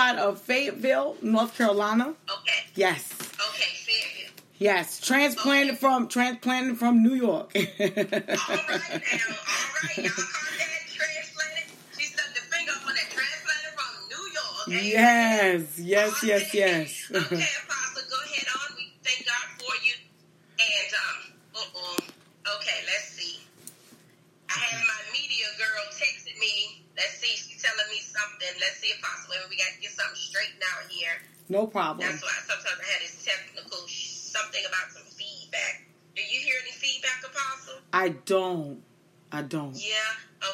outside of Fayetteville, North Carolina. Okay. Yes. Okay, Fayetteville. Yes, transplanted from transplanted from New York. All right now, all right. Y'all caught that transplanted. She stuck the finger on that transplanted from New York. Yes, yes, yes, yes. Okay, Apostle, go ahead on. We thank God for you. And um, uh-uh. Okay, let's see. I have my media girl texting me. Let's see, she's telling me something. Let's see, Apostle, maybe we got to get something straightened out here. no problem. That's why sometimes I had this technical sh- something about some feedback. Do you hear any feedback, Apostle? I don't. I don't. Yeah.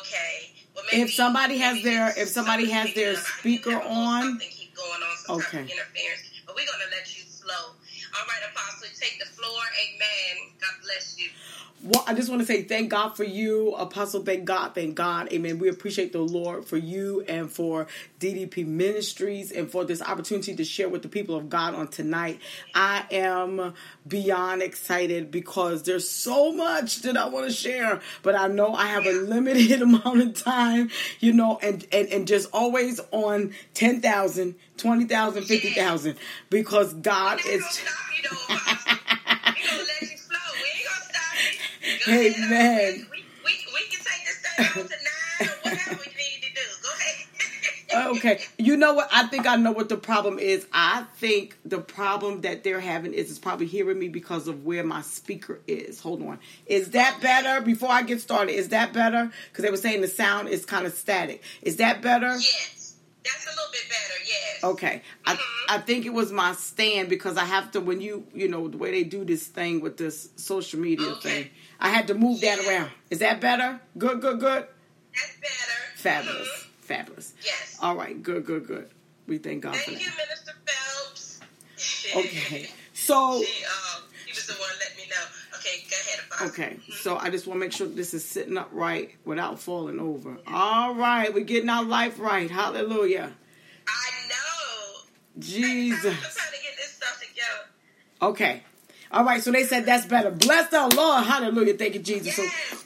Okay. Well, If somebody has their- if somebody has their picking up. I speaker think there was on- something keep going on, some type of Okay. interference. But we're gonna let you slow. All right, Apostle, take the floor. Amen. God bless you. Well, I just want to say thank God for you, Apostle. Thank God, thank God. Amen. We appreciate the Lord for you and for DDP Ministries and for this opportunity to share with the people of God on tonight. I am beyond excited because there's so much that I want to share, but I know I have a limited amount of time, you know, and, and, and just always on 10,000, 20,000, 50,000 because God is. Amen. We, we, we can take this thing on to nine or whatever we need to do. Go ahead. okay you know what i think i know what the problem is i think the problem that they're having is is probably hearing me because of where my speaker is hold on is that better before i get started is that better because they were saying the sound is kind of static is that better Yes. That's a little bit better, yes. okay I, Mhm. I think it was my stand because i have to when you you know the way they do this thing with this social media Okay. thing i had to move that around is that better good good good That's better. fabulous Mhm. fabulous Yes. all right good good good we thank god for Thank that you, Minister Phelps. okay so She, um, he was the one let me know. Okay, go ahead, Apostle. Okay, so I just want to make sure this is sitting up right without falling over. All right, we're getting our life right. Hallelujah. I know. Jesus. I'm trying to get this stuff together. Okay. All right, so they said that's better. Bless the Lord. Hallelujah. Thank you, Jesus. Yes.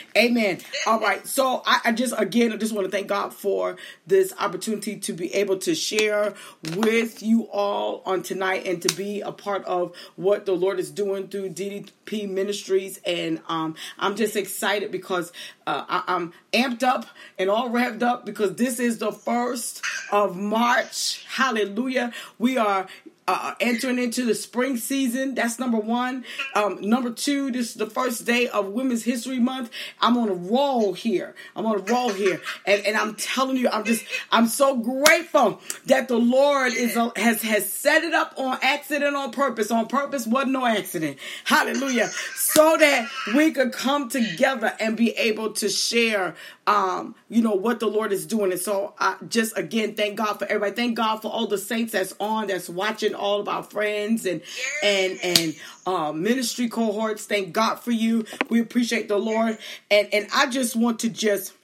Amen. All right. So I, I just again I just want to thank God for this opportunity to be able to share with you all on tonight and to be a part of what the Lord is doing through DDP Ministries. And um, I'm just excited because uh, I, I'm amped up and all revved up because this is the first of March. Hallelujah. We are uh, entering into the spring season. That's number one. Um, number two, this is the first day of Women's History Month. I'm on a roll here. I'm on a roll here, and and I'm telling you, I'm just I'm so grateful that the Lord is a, has has set it up on accident, on purpose. On purpose wasn't no accident. Hallelujah. So that we could come together and be able to share um, you know, what the Lord is doing. And so I just again thank God for everybody. Thank God for all the saints that's on, that's watching, all of our friends and and and uh, ministry cohorts. Thank God for you. We appreciate the Lord. And and I just want to just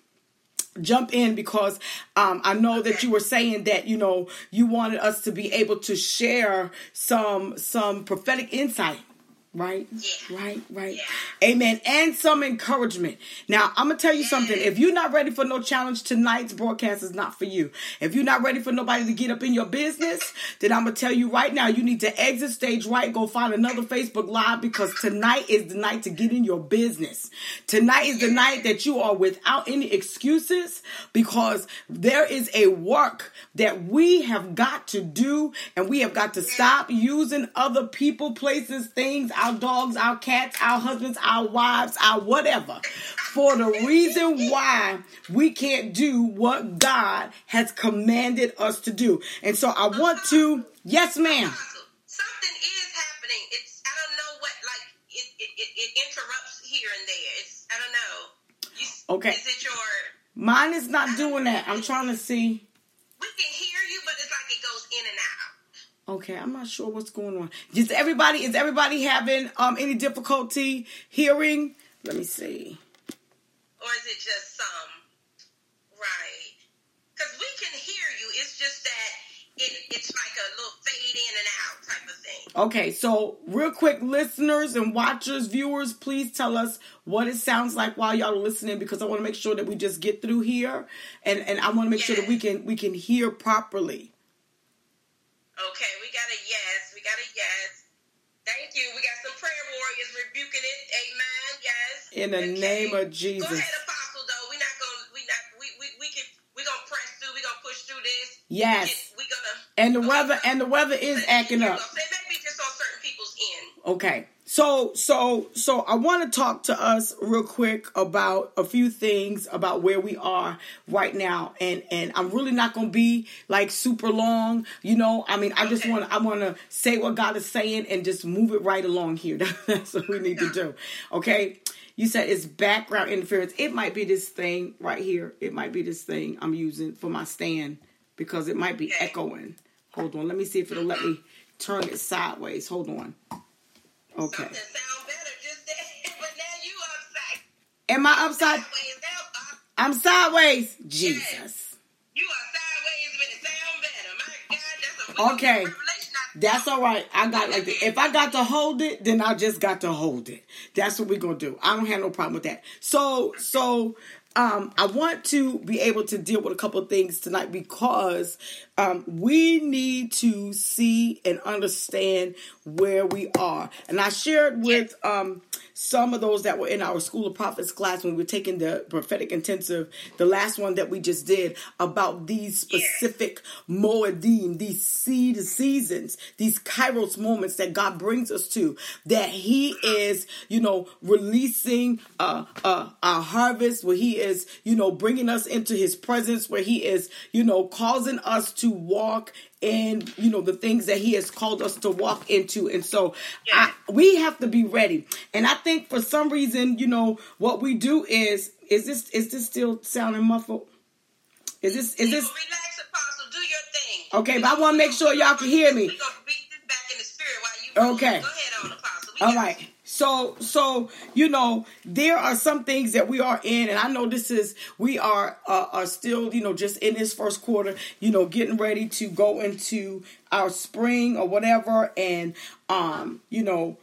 jump in because um, I know that you were saying that you know you wanted us to be able to share some some prophetic insight right? Yeah. right right. Yeah. amen. And some encouragement. Now i'm gonna tell you something. If you're not ready for no challenge tonight's broadcast is not for you. If you're not ready for nobody to get up in your business then i'm gonna tell you right now you need to exit stage right. Go find another facebook live because tonight is the night to get in your business. Tonight is the night that you are without any excuses because there is a work that we have got to do and we have got to stop using other people places things our dogs our cats our husbands our wives our whatever for the reason why we can't do what god has commanded us to do and so i want to yes ma'am Something is happening. It's I don't know what like it it, it, it interrupts here and there. It's I don't know. You, Okay. Is it your? mine is not doing that i'm trying to see We can hear you, but it's like it goes in and out. Okay, I'm not sure what's going on. Is everybody is everybody having um any difficulty hearing? Let me see. Or is it just some? Right. Because we can hear you. It's just that it, it's like a little fade in and out type of thing. Okay, so real quick, listeners and watchers, viewers, please tell us what it sounds like while y'all are listening because I want to make sure that we just get through here, and and I want to make yes. sure that we can we can hear properly. Okay, we got a yes. We got a yes. Thank you. We got some prayer warriors rebuking it. Amen. Yes. In the okay. name of Jesus. Go ahead, Apostle. Though we not gonna we not we we we can we gonna press through. We gonna push through this. Yes. We, gonna. And the weather and the weather is acting up. Maybe just on certain people's end. Okay. So, so, so I want to talk to us real quick about a few things about where we are right now, and and I'm really not going to be like super long, you know. I mean, I just want to I want to say what God is saying and just move it right along here. That's what we need to do. Okay. You said it's background interference. It might be this thing right here. It might be this thing I'm using for my stand because it might be echoing. Hold on. Let me see if it'll let me turn it sideways. Hold on. Okay. Am I upside? I'm sideways. Jesus. Yes. You are sideways, but it sound better. My God, that's a okay. That's all right. I got like if I got to hold it, then I just got to hold it. That's what we're gonna do. I don't have no problem with that. So so um, I want to be able to deal with a couple of things tonight because um, we need to see and understand where we are. And I shared with um, some of those that were in our School of Prophets class when we were taking the prophetic intensive, the last one that we just did, about these specific Moedim, these seed seasons, these Kairos moments that God brings us to, that He is, you know, releasing uh, uh, our harvest, where He is, you know, bringing us into His presence, where He is, you know, causing us to walk in you know the things that he has called us to walk into. And so yeah. I, we have to be ready. And i think for some reason you know what we do is is this is this still sounding muffled? Is this is this relax apostle. Do your thing. Okay but i want to make sure y'all can hear me. Okay. all right so, so you know, there are some things that we are in, and I know this is we are uh, are still, you know, just in this first quarter, you know, getting ready to go into our spring or whatever, and um, you know,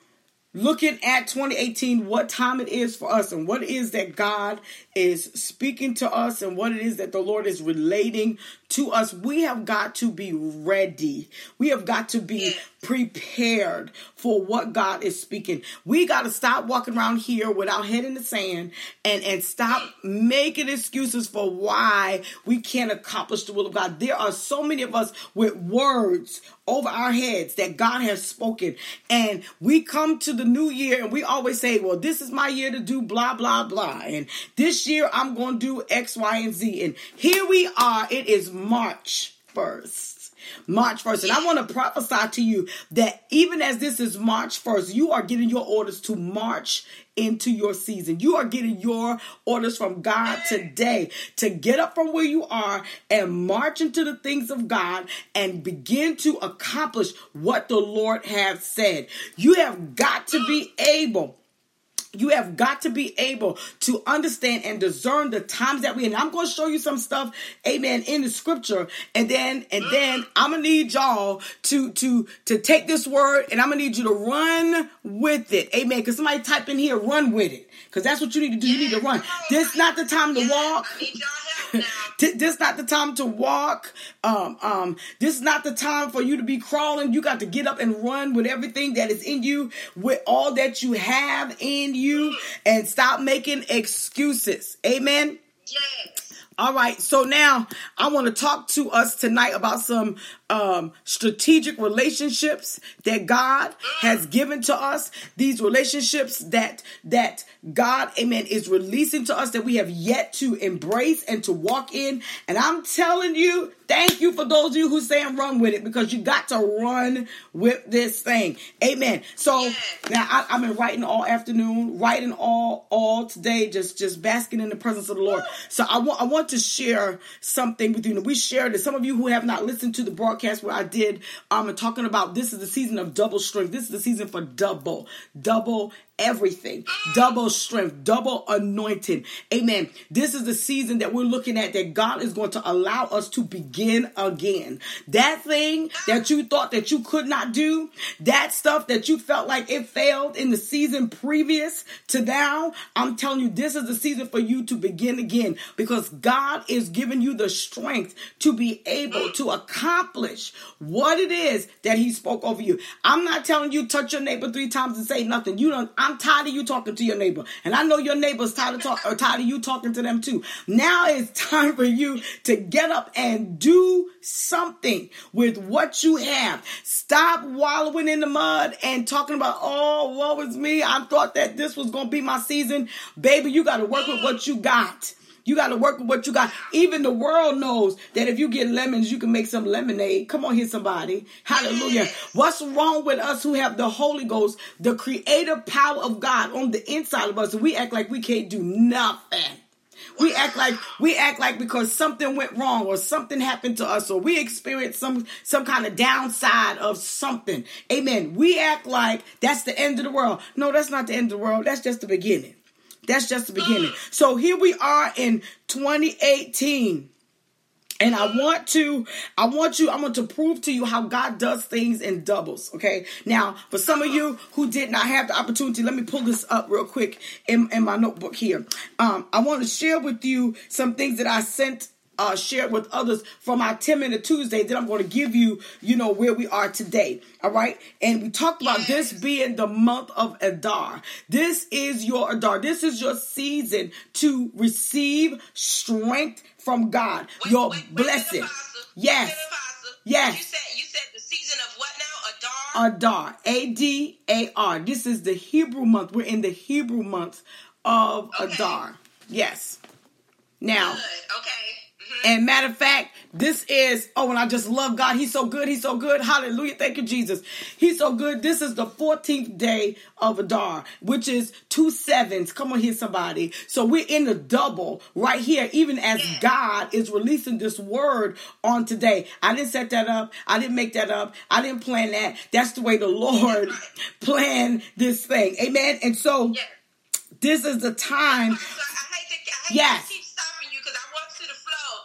looking at 2018, what time it is for us, and what is that God is speaking to us, and what it is that the Lord is relating to us, we have got to be ready. We have got to be prepared for what God is speaking. We got to stop walking around here with our head in the sand and, and stop making excuses for why we can't accomplish the will of God. There are so many of us with words over our heads that God has spoken. And we come to the new year and we always say, well, this is my year to do blah, blah, blah. And this year I'm going to do X, Y, and Z. And here we are. It is March 1st. March 1st. And I want to prophesy to you that even as this is March 1st, you are getting your orders to march into your season. You are getting your orders from God today to get up from where you are and march into the things of God and begin to accomplish what the Lord has said. You have got to be able you have got to be able to understand and discern the times that we're in. I'm going to show you some stuff, amen, in the scripture. And then, and then I'm going to need y'all to, to, to take this word and I'm going to need you to run with it. Amen. Cause somebody type in here, run with it. Cause that's what you need to do. You need to run. This not the time to walk. this is not the time to walk. Um, um, this is not the time for you to be crawling. You got to get up and run with everything that is in you, with all that you have in you, and stop making excuses. Amen. Yes. All right, so now I want to talk to us tonight about some um, strategic relationships that God has given to us. These relationships that that God, Amen, is releasing to us that we have yet to embrace and to walk in. And I'm telling you, thank you for those of you who saying run with it because you got to run with this thing. Amen. So now I, have been writing all afternoon, writing all all today, just just basking in the presence of the Lord. So I want I want to share something with you. We shared it. Some of you who have not listened to the broadcast where I did um talking about this is the season of double strength. This is the season for double, double everything. Double strength, double anointing. Amen. This is the season that we're looking at that God is going to allow us to begin again. That thing that you thought that you could not do, that stuff that you felt like it failed in the season previous to now, I'm telling you, this is the season for you to begin again because God is giving you the strength to be able to accomplish what it is that He spoke over you. I'm not telling you touch your neighbor three times and say nothing. You don't. I'm tired of you talking to your neighbor, and I know your neighbor's tired of talk or tired of you talking to them too. Now it's time for you to get up and do something with what you have. Stop wallowing in the mud and talking about, oh, woe is me. I thought that this was to be my season. Baby, you got to work with what you got. You got to work with what you got. Even the world knows that if you get lemons, you can make some lemonade. Come on here, somebody. Hallelujah. What's wrong with us who have the Holy Ghost, the creative power of God on the inside of us? We act like we can't do nothing. We act like we act like because something went wrong or something happened to us or we experienced some some kind of downside of something. Amen. We act like that's the end of the world. No, that's not the end of the world. That's just the beginning. That's just the beginning. So here we are in 2018. And I want to, I want you, I want to prove to you how God does things in doubles. Okay. Now, for some of you who did not have the opportunity, let me pull this up real quick in, in my notebook here. Um, I want to share with you some things that I sent uh, shared with others from our 10 minute Tuesday that I'm going to give you, you know, where we are today. All right. And we talked about yes. this being the month of Adar. This is your Adar. This is your season to receive strength from God. Wait, your wait, blessing. yes. Yes. You said, you said the season of what now? Adar? Adar. A D A R. This is the Hebrew month. We're in the Hebrew month of okay. Adar. Yes. Now. Good. Okay. And matter of fact, this is, oh, and I just love God. He's so good. He's so good. Hallelujah. Thank you, Jesus. He's so good. This is the 14th day of Adar, which is two sevens. Come on here, somebody. So we're in the double right here, even as God is releasing this word on today. I didn't set that up. I didn't make that up. I didn't plan that. That's the way the Lord planned this thing. Amen. And so this is the time. Yes.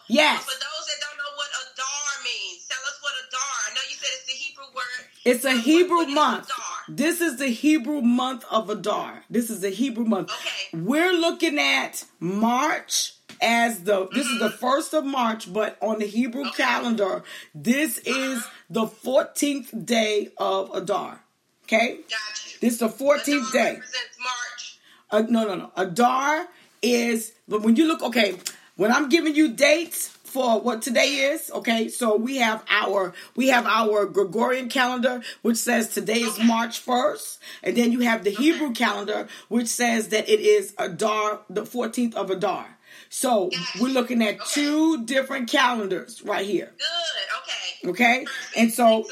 Yes. But for those that don't know what Adar means, tell us what Adar. I know you said it's the Hebrew word. It's a Hebrew what, what month. This is the Hebrew month of Adar. This is the Hebrew month. Okay. We're looking at March as the mm-hmm. this is the mm-hmm. first of March, but on the Hebrew okay. calendar, this uh-huh. is the 14th day of Adar. Okay? Gotcha. This is the 14th Adar day. Represents March. Uh, no, no, no. Adar is, but when you look, okay, when I'm giving you dates for what today is, okay, so we have our we have our Gregorian calendar which says today is March 1st, and then you have the Hebrew calendar which says that it is Adar, the 14th of Adar. So we're looking at two different calendars right here. Good. Okay. Okay. And so,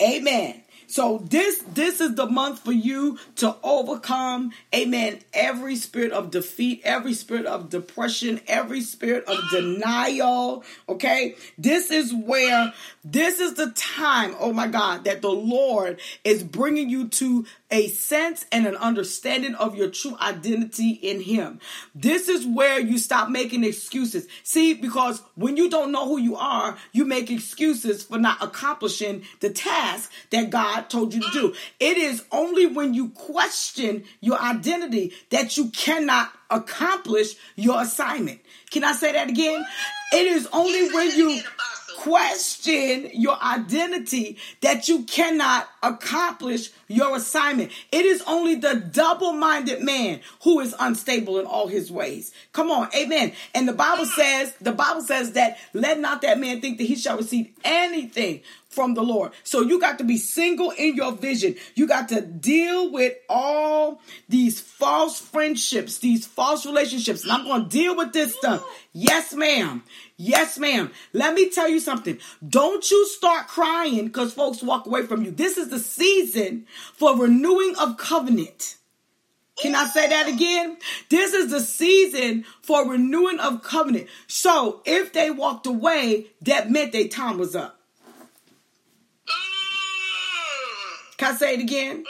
Amen. So this this is the month for you to overcome, amen, every spirit of defeat, every spirit of depression, every spirit of denial, okay? This is where this is the time, oh my God, that the Lord is bringing you to a sense and an understanding of your true identity in Him. This is where you stop making excuses. See, because when you don't know who you are, you make excuses for not accomplishing the task that God told you to do. It is only when you question your identity that you cannot accomplish your assignment. Can I say that again? It is only when you question your identity that you cannot accomplish your assignment. It is only the double minded man who is unstable in all his ways. Come on, amen. And the Bible says, the Bible says that let not that man think that he shall receive anything from the Lord. So you got to be single in your vision. You got to deal with all these false friendships, these false relationships. And I'm going to deal with this stuff. Yes, ma'am. Yes, ma'am. Let me tell you something. Don't you start crying because folks walk away from you. This is the season for renewing of covenant. Can I say that again? This is the season for renewing of covenant. So if they walked away, that meant their time was up. Can I say it again?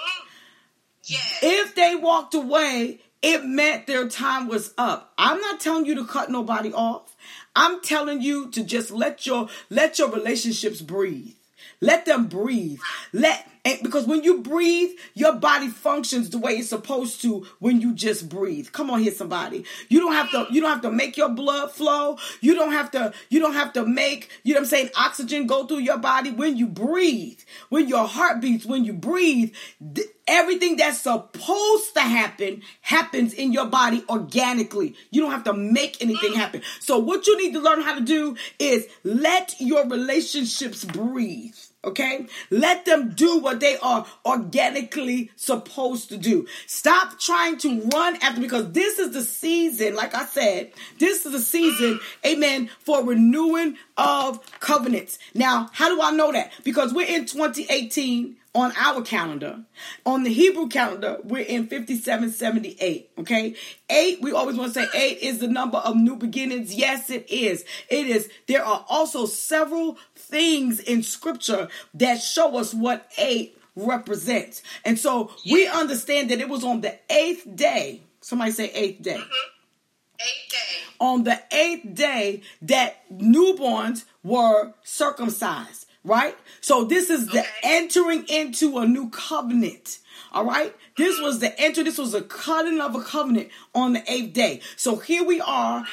Yes. If they walked away, it meant their time was up. I'm not telling you to cut nobody off. I'm telling you to just let your let your relationships breathe. Let them breathe. Let because when you breathe, your body functions the way it's supposed to when you just breathe. Come on here, somebody. You don't have to, you don't have to make your blood flow. You don't have to, you don't have to make, you know what I'm saying, oxygen go through your body. When you breathe, when your heart beats, when you breathe, th- everything that's supposed to happen happens in your body organically. You don't have to make anything happen. So what you need to learn how to do is let your relationships breathe. Okay? Let them do what they are organically supposed to do. Stop trying to run after because this is the season, like I said, this is the season, amen, for renewing of covenants. Now, how do I know that? Because we're in 2018 on our calendar. On the Hebrew calendar, we're in 5778. Okay. Eight, we always want to say eight is the number of new beginnings. Yes, it is. It is. There are also several things in scripture that show us what eight represents. And so we understand that it was on the eighth day. Somebody say eighth day. Mm-hmm. Eight day. On the eighth day that newborns were circumcised right? So this is the entering into a new covenant. All right. This was the enter. This was a cutting of a covenant on the eighth day. So here we are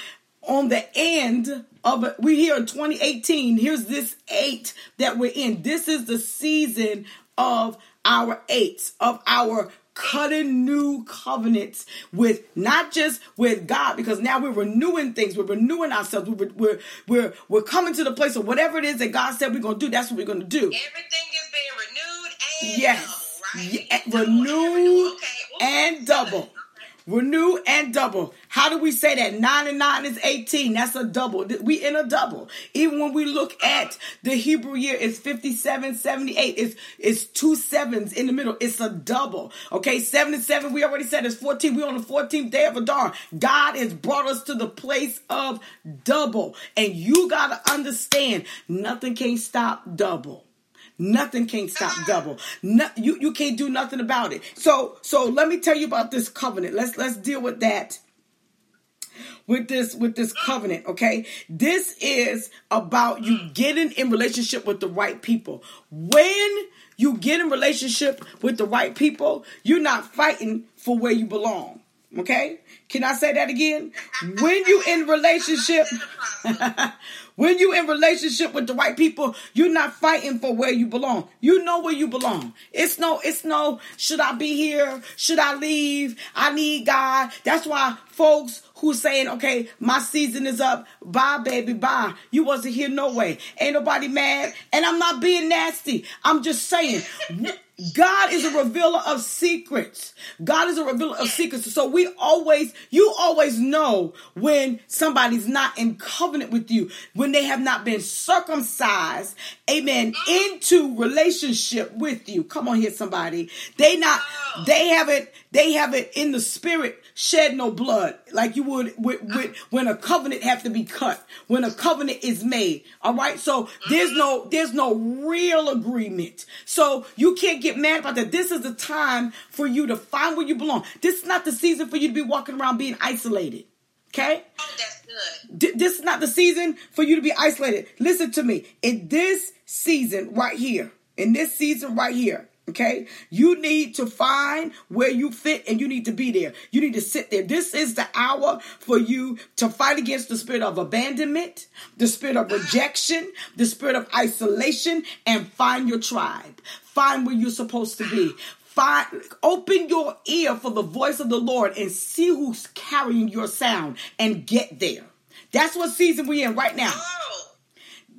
on the end of it. We're here in 2018. Here's this eight that we're in. This is the season of our eights, of our cutting new covenants with not just with God, because now we're renewing things, we're renewing ourselves, we're we're we're, we're coming to the place of whatever it is that God said we're gonna do, that's what we're gonna do. Everything is being renewed and Yes. double, right? Yeah, eh, Double and Okay. And double. Renew and double. How do we say that? Nine and nine is 18. That's a double. We in a double. Even when we look at the Hebrew year, it's 57, 78. It's, it's two sevens in the middle. It's a double. Okay. Seven and seven, we already said it's 14. We're on the 14th day of Adar. God has brought us to the place of double. And you got to understand nothing can stop double. Nothing can stop double. No, you you can't do nothing about it. So so let me tell you about this covenant. Let's let's deal with that. With this with this covenant, okay? This is about you getting in relationship with the right people. When you get in relationship with the right people, you're not fighting for where you belong. Okay? Can I say that again? When you in relationship when you in relationship with the right people, you're not fighting for where you belong. You know where you belong. It's no, it's no, should I be here? Should I leave? I need God. That's why folks who saying, okay, my season is up. Bye, baby, bye. You wasn't here no way. Ain't nobody mad. And I'm not being nasty. I'm just saying. God is a revealer of secrets. God is a revealer of secrets. So we always, you always know when somebody's not in covenant with you, when they have not been circumcised, amen, mm-hmm. into relationship with you. Come on here, somebody. They not, they haven't, they haven't in the spirit shed no blood like you would with, with, uh. when a covenant have to be cut, when a covenant is made. All right. So there's no, mm-hmm. there's no real agreement. So you can't get mad about that. This is the time for you to find where you belong. This is not the season for you to be walking around being isolated. Okay? Oh, that's good. D- this is not the season for you to be isolated. Listen to me. In this season right here, in this season right here, okay, you need to find where you fit and you need to be there. You need to sit there. This is the hour for you to fight against the spirit of abandonment, the spirit of rejection, the spirit of isolation, and find your tribe. Find where you're supposed to be. Find, open your ear for the voice of the Lord and see who's carrying your sound and get there. That's what season we're in right now.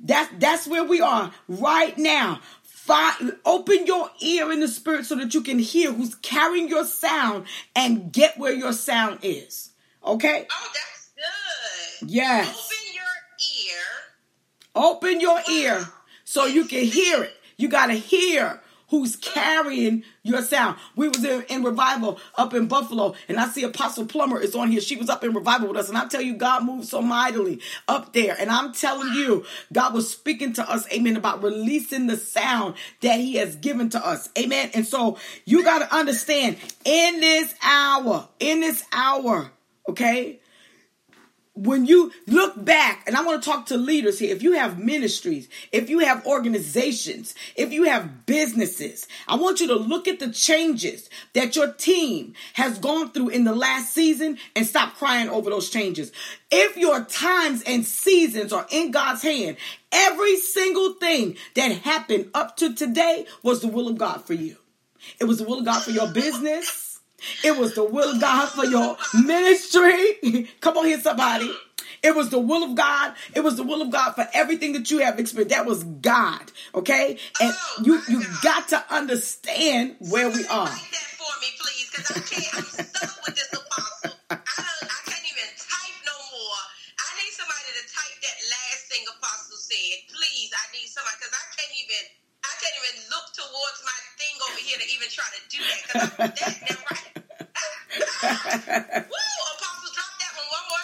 That's that's where we are right now. Find, open your ear in the spirit so that you can hear who's carrying your sound and get where your sound is. Okay? oh, that's good. Yes. Open your ear. Open your ear so you can hear it. You got to hear who's carrying your sound. We was in, in, revival up in Buffalo, and I see Apostle Plummer is on here. She was up in revival with us, and I tell you, God moved so mightily up there. And I'm telling you, God was speaking to us, amen, about releasing the sound that He has given to us. Amen. And so you got to understand in this hour, in this hour, okay? When you look back, and I want to talk to leaders here, if you have ministries, if you have organizations, if you have businesses, I want you to look at the changes that your team has gone through in the last season and stop crying over those changes. If your times and seasons are in God's hand, every single thing that happened up to today was the will of God for you. It was the will of God for your business. It was the will of God for your ministry. Come on here, somebody. It was the will of God. It was the will of God for everything that you have experienced. That was God. Okay? And oh, you you got to understand where we are. Write that for me, please, because I can't. I'm stuck with this apostle. I, I can't even type no more. I need somebody to type that last thing apostle said. Please, I need somebody because I can't even. I can't even look towards my thing over here to even try to do that because I'm that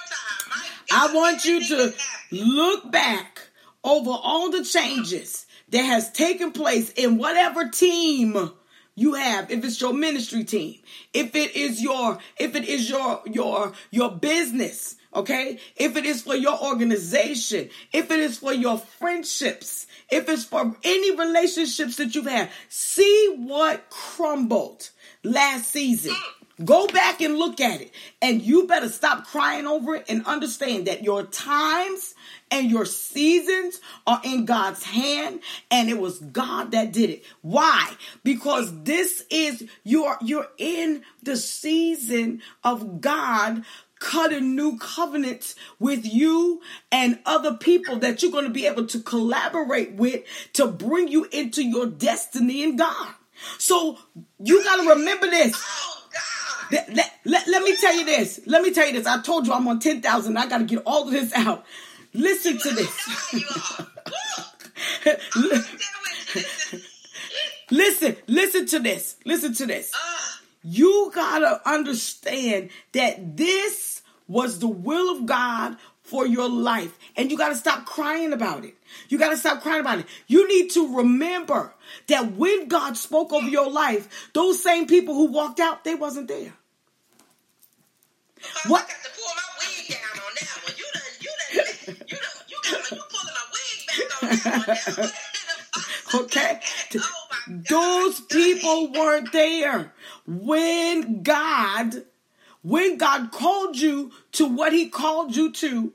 now right. I want you to look back over all the changes that has taken place in whatever team you have if it's your ministry team if it is your if it is your your your business okay if it is for your organization if it is for your friendships if it's for any relationships that you've had see what crumbled last season Go back and look at it. And you better stop crying over it and understand that your times and your seasons are in God's hand and it was God that did it. Why? Because this is you're you're in the season of God cutting new covenants with you and other people that you're going to be able to collaborate with to bring you into your destiny in God. So you got to remember this. Let, let, let, let, me tell you this. Let me tell you this. I told you I'm on 10,000. I got to get all of this out. Listen to this. listen, listen to this. Listen to this. You got to understand that this was the will of God for your life. And you got to stop crying about it. You got to stop crying about it. You need to remember that when God spoke over your life, those same people who walked out, they wasn't there. What? I got to pull my wig down on that one. You done, you done, you done, you got you pulling my wig back on that one. okay. Oh Those people weren't there when God, when God called you to what He called you to.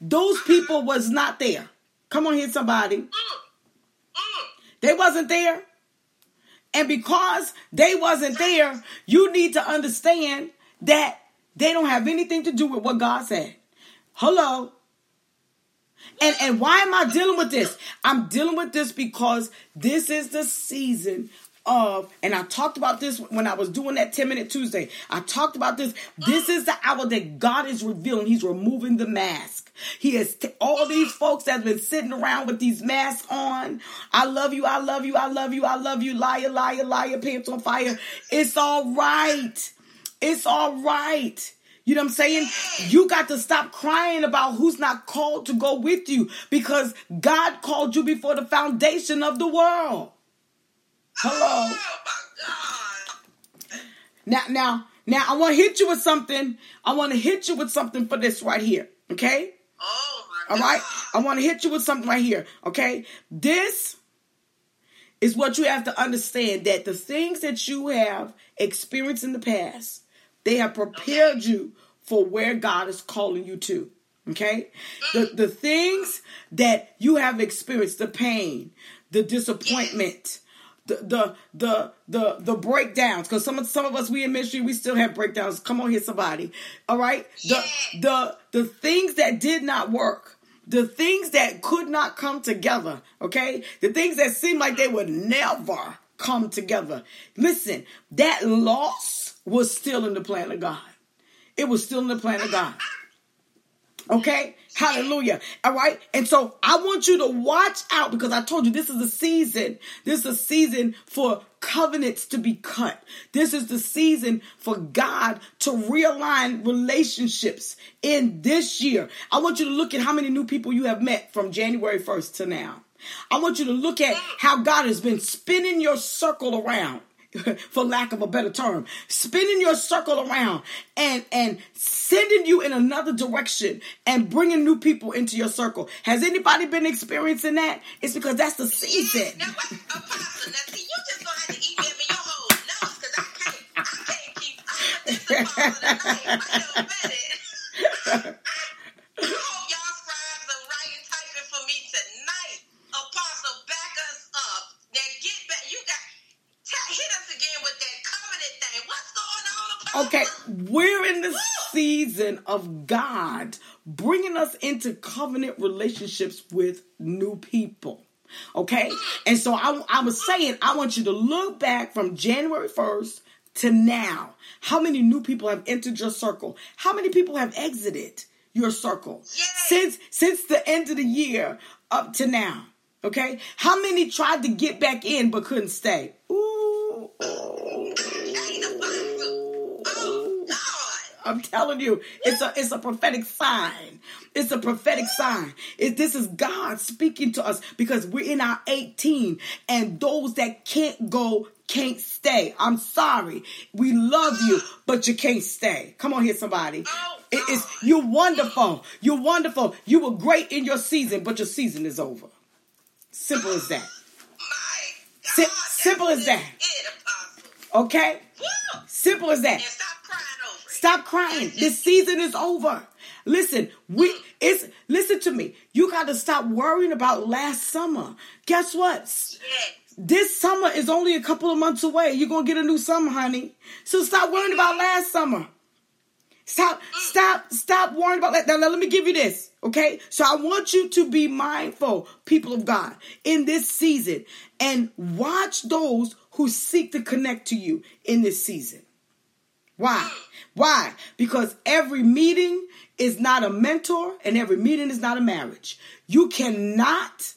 Those people was not there. Come on here, somebody. They wasn't there. And because they wasn't there, you need to understand that they don't have anything to do with what God said. Hello. And and why am I dealing with this? I'm dealing with this because this is the season of, and I talked about this when I was doing that 10 minute Tuesday. I talked about this. This is the hour that God is revealing. He's removing the mask. He has t- all these folks that's been sitting around with these masks on. I love you. I love you. I love you. I love you. Liar, liar, liar, pants on fire. It's all right. It's all right. You know what I'm saying? You got to stop crying about who's not called to go with you because God called you before the foundation of the world. Hello. Oh now, now, now, I want to hit you with something. I want to hit you with something for this right here. Okay? Oh my All right? I want to hit you with something right here. Okay? This is what you have to understand that the things that you have experienced in the past, they have prepared okay. you for where God is calling you to. Okay? The the things that you have experienced, the pain, the disappointment, the the the the, the breakdowns. Because some of some of us we in ministry we still have breakdowns. Come on here somebody. All right? The the the things that did not work the things that could not come together okay? The things that seemed like they would never come together. Listen that loss was still in the plan of god. It was still in the plan of god. Okay? Hallelujah. All right. And so I want you to watch out because I told you this is a season. This is a season for covenants to be cut. This is the season for God to realign relationships in this year. I want you to look at how many new people you have met from January 1st to now. I want you to look at how God has been spinning your circle around. for lack of a better term, spinning your circle around and and sending you in another direction and bringing new people into your circle. Has anybody been experiencing that? It's because that's the season. Now, what, Apostle, now see, you just gonna have to email me in your whole notes because I can't, I can't keep. I'm this Apostle tonight. I better. Okay, we're in the season of God bringing us into covenant relationships with new people. Okay, and so I, I was saying, I want you to look back from January 1st to now. How many new people have entered your circle? How many people have exited your circle Yes. since since the end of the year up to now? Okay, how many tried to get back in but couldn't stay? Ooh. Hey, Apostle. Oh, God. I'm telling you, it's a it's a prophetic sign. It's a prophetic sign. It, this is God speaking to us because we're in our 18, and those that can't go can't stay. I'm sorry. We love you, but you can't stay. Come on here, somebody. It is you're wonderful. You're wonderful. You were great in your season, but your season is over. Simple as that. My simple as that. Okay? Simple as that. Stop crying. This season is over. Listen, we it's listen to me. You got to stop worrying about last summer. Guess what? This summer is only a couple of months away. You're gonna get a new summer, honey. So stop worrying about last summer. Stop, stop, stop worrying about that. Now, now, let me give you this, okay? So I want you to be mindful, people of God, in this season and watch those who seek to connect to you in this season. Why? Why? Because every meeting is not a mentor and every meeting is not a marriage. You cannot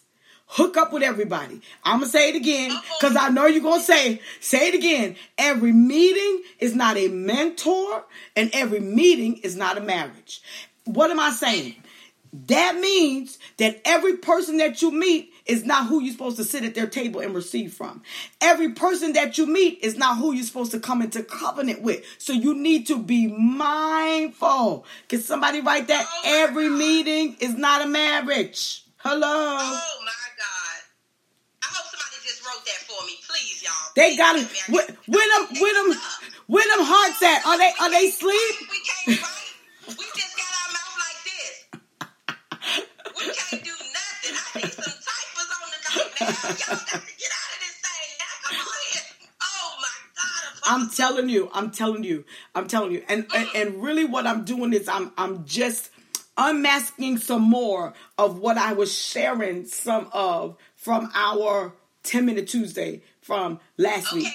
hook up with everybody. I'm going to say it again because I know you're going to say, say it again. Every meeting is not a mentor and every meeting is not a marriage. What am I saying? That means that every person that you meet is not who you're supposed to sit at their table and receive from. Every person that you meet is not who you're supposed to come into covenant with. So you need to be mindful. Can somebody write that? Oh Every God. meeting is not a marriage. Hello. Oh my God. I hope somebody just wrote that for me, please, y'all. They Please got it. Where, where them, where them, where them hearts at? Are they, are they asleep? We can't write. We just got our mouth like this. We can't I'm telling you, I'm telling you, I'm telling you. And, and and really what I'm doing is I'm I'm just unmasking some more of what I was sharing some of from our 10 minute Tuesday from last Okay. week.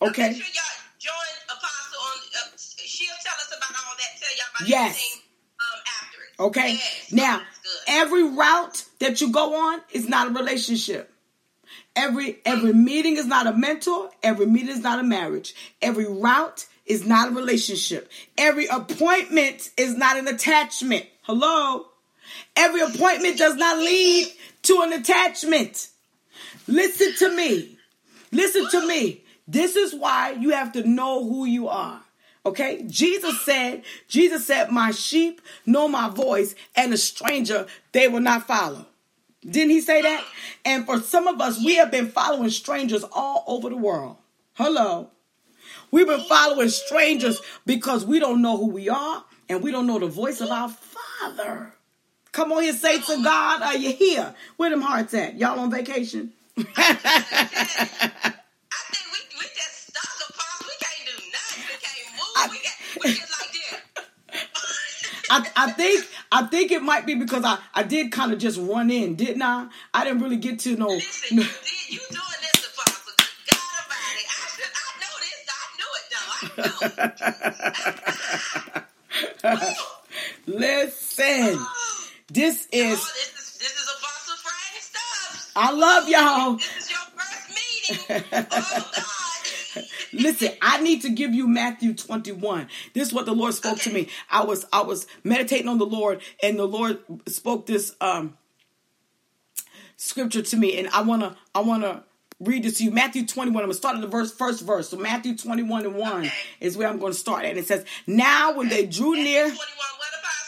Okay? Make sure y'all join Apostle on. Uh, she'll tell us about all that. Tell y'all about Yes. everything um, after it. Okay. Yes. Now, every route that you go on is not a relationship. Every every meeting is not a mentor. Every meeting is not a marriage. Every route is not a relationship. Every appointment is not an attachment. Hello. Every appointment does not lead to an attachment. Listen to me. Listen to me. This is why you have to know who you are. Okay? Jesus said, Jesus said, My sheep know my voice, and a stranger they will not follow. Didn't he say that? And for some of us, we have been following strangers all over the world. Hello. We've been following strangers because we don't know who we are and we don't know the voice of our Father. Come on here, say to God, are you here? Where them hearts at? Y'all on vacation? I think we, we just stuck, Apostle. We can't do nothing. We can't move. We, got, like this. I, I think I think it might be because I, I did kind of just run in, didn't I? I didn't really get to know. Listen, you did. You doing this, Apostle. God about it. I should. I know this. I knew it though. I. Woo. Listen, oh. This is. Oh, this is this is Apostle Friday stuff. I love y'all. This is your first meeting. oh God. Listen, I need to give you Matthew 21. This is what the Lord spoke to me. I was I was meditating on the Lord and the Lord spoke this um scripture to me and I want to I want to read this to you. Matthew 21. I'm going to start at the verse first verse. So Matthew 21 and 1 Okay. is where I'm going to start at. It says, "Now when they drew Matthew near 21,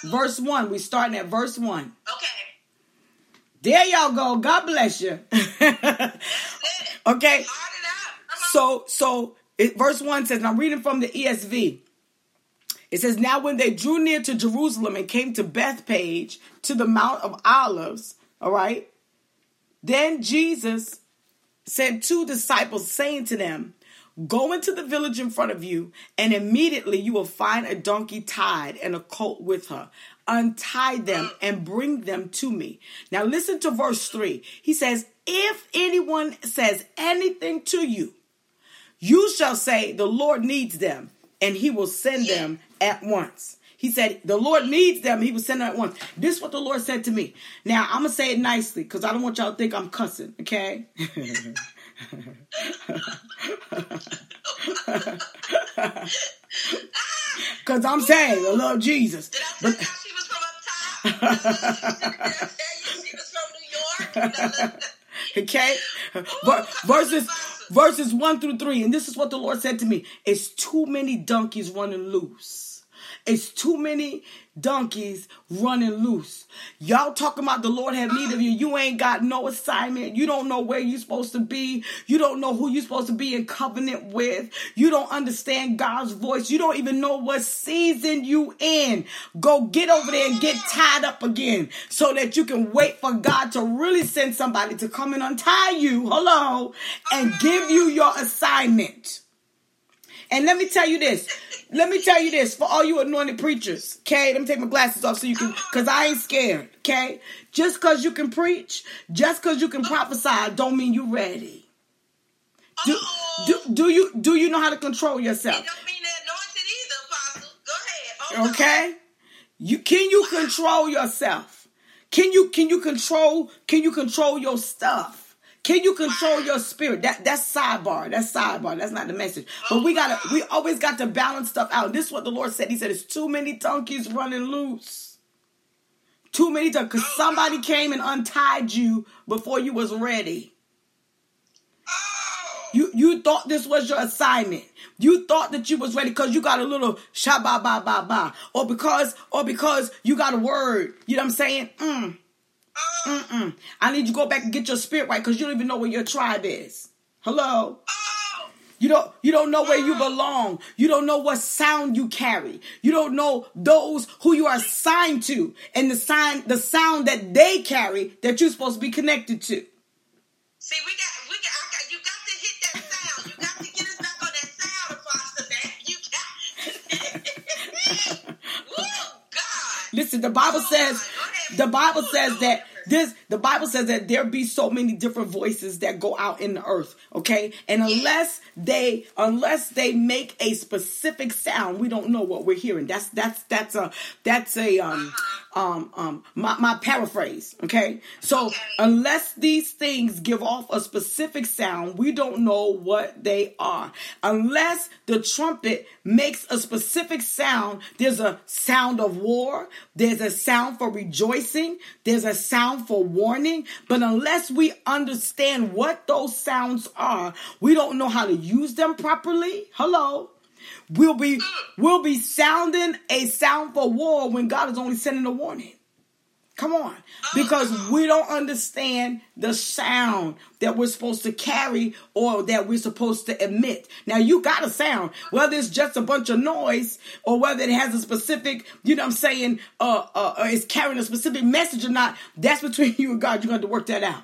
verse 1, we starting at verse 1. Okay. There y'all go. God bless you. Okay. Hard it out. Come on. So, so it, verse one says, and I'm reading from the ESV. It says, now when they drew near to Jerusalem and came to Bethphage to the Mount of Olives, all right, then Jesus sent two disciples, saying to them, Go into the village in front of you, and immediately you will find a donkey tied and a colt with her. Untie them and bring them to me. Now, listen to verse 3. He says, If anyone says anything to you, you shall say, The Lord needs them, and he will send them at once. He said, The Lord needs them, he will send them at once. This is what the Lord said to me. Now, I'm going to say it nicely because I don't want y'all to think I'm cussing, okay? Because I'm saying, I love Jesus. Did I tell But she was from up top? Did I tell you she was from New York? okay Ver- verses verses 1 through 3 and this is what the lord said to me it's too many donkeys running loose it's too many donkeys running loose. Y'all talking about the lord have need of you. You ain't got no assignment. You don't know where you're supposed to be. You don't know who you're supposed to be in covenant with. You don't understand god's voice. You don't even know what season you in. Go get over there and get tied up again so that you can wait for god to really send somebody to come and untie you hello and give you your assignment and let me tell you this. Let me tell you this for all you anointed preachers. Okay, let me take my glasses off so you can, because I ain't scared. Okay, just because you can preach, just because you can prophesy, don't mean you ready. Do, do, do you do you know how to control yourself? don't mean they're anointed either, Apostle. Go ahead. Okay, you can you control yourself? Can you can you control can you control your stuff? Can you control your spirit? That that's sidebar. That's sidebar. That's not the message. But we gotta we always got to balance stuff out. This is what the Lord said. He said it's too many donkeys running loose. Too many donkeys. Because somebody came and untied you before you was ready. You you thought this was your assignment. You thought that you was ready because you got a little shabba ba ba ba, or because or because you got a word. You know what I'm saying? Mm, oh, mm. I need you to go back and get your spirit right because you don't even know where your tribe is. Hello. oh. You don't you don't know where you belong. You don't know what sound you carry. You don't know those who you are assigned to and the sign the sound that they carry that you're supposed to be connected to. See, we got, we got, I got, you got to hit that sound. You got to get us back on that sound, Apostle. Man, you got. Woo, God. Listen, the Bible Oh, says. The Bible says that this the Bible says that there be so many different voices that go out in the earth, okay? And unless they unless they make a specific sound, we don't know what we're hearing. That's that's that's a that's a um um um my, my paraphrase, okay? So unless these things give off a specific sound, we don't know what they are. Unless the trumpet makes a specific sound, there's a sound of war, there's a sound for rejoicing, there's a sound for warning. But unless we understand what those sounds are, we don't know how to use them properly. Hello. We'll be we'll be sounding a sound for war when God is only sending a warning. Come on. Because we don't understand the sound that we're supposed to carry or that we're supposed to emit. Now, you got a sound, whether it's just a bunch of noise or whether it has a specific, you know what I'm saying, uh, uh, uh, it's carrying a specific message or not, that's between you and God. You're going to have to work that out.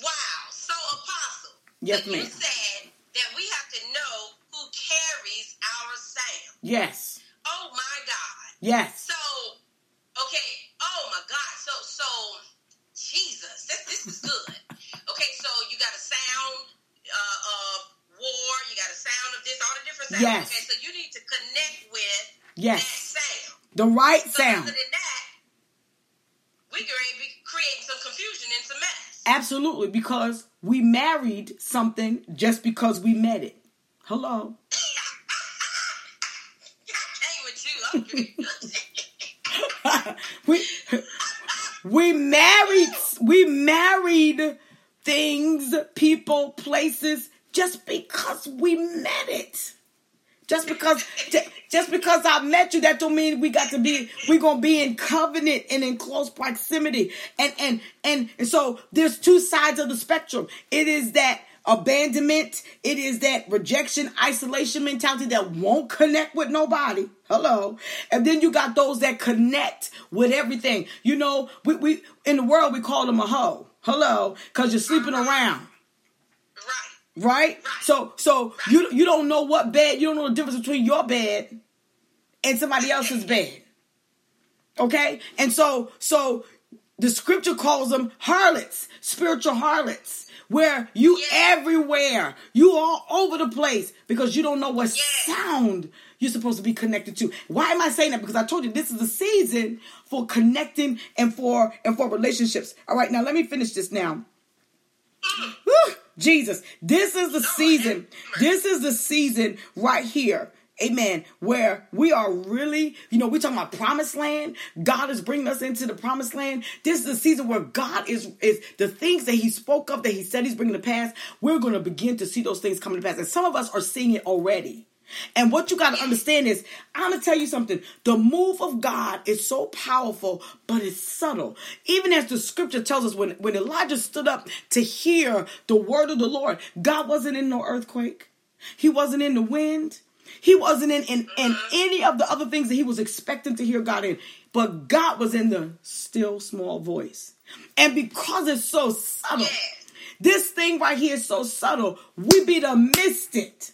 Wow. So, Apostle. Yes, ma'am. said that we have to know who carries our sound. Yes. Oh, my God. Yes. So, okay. Oh my God. So, so, Jesus, this this is good. okay, so you got a sound uh, of war. You got a sound of this. All the different sounds. Yes. Okay, so you need to connect with Yes. that sound. The right So sound. other than that, we can be creating some confusion and some mess. Absolutely, because we married something just because we met it. Hello. we we married we married things, people, places just because we met it. Just because just because I met you, that don't mean we got to be we're gonna be in covenant and in close proximity. And and and and so there's two sides of the spectrum. It is that abandonment, it is that rejection, isolation mentality that won't connect with nobody. Hello. And then you got those that connect with everything. You know, we, we in the world we call them a hoe. Hello, because you're sleeping around. Right. Right? So so you you don't know what bed, you don't know the difference between your bed and somebody else's bed. Okay? And so so the scripture calls them harlots, spiritual harlots, where you everywhere, you all over the place because you don't know what sound you're supposed to be connected to. Why am I saying that? Because I told you this is a season for connecting and for and for relationships. All right, now let me finish this now. Mm. Jesus, this is the season. This is the season right here amen, where we are really, you know, we're talking about promised land. God is bringing us into the promised land. This is the season where God is, is the things that he spoke of, that he said he's bringing to pass. We're going to begin to see those things coming to pass. And some of us are seeing it already. And what you got to understand is, I'm going to tell you something. The move of God is so powerful, but it's subtle. Even as the scripture tells us, when, when Elijah stood up to hear the word of the Lord, God wasn't in no earthquake. He wasn't in the wind. He wasn't in, in, in any of the other things that he was expecting to hear God in. But God was in the still small voice. And because it's so subtle, this thing right here is so subtle, we be to missed it.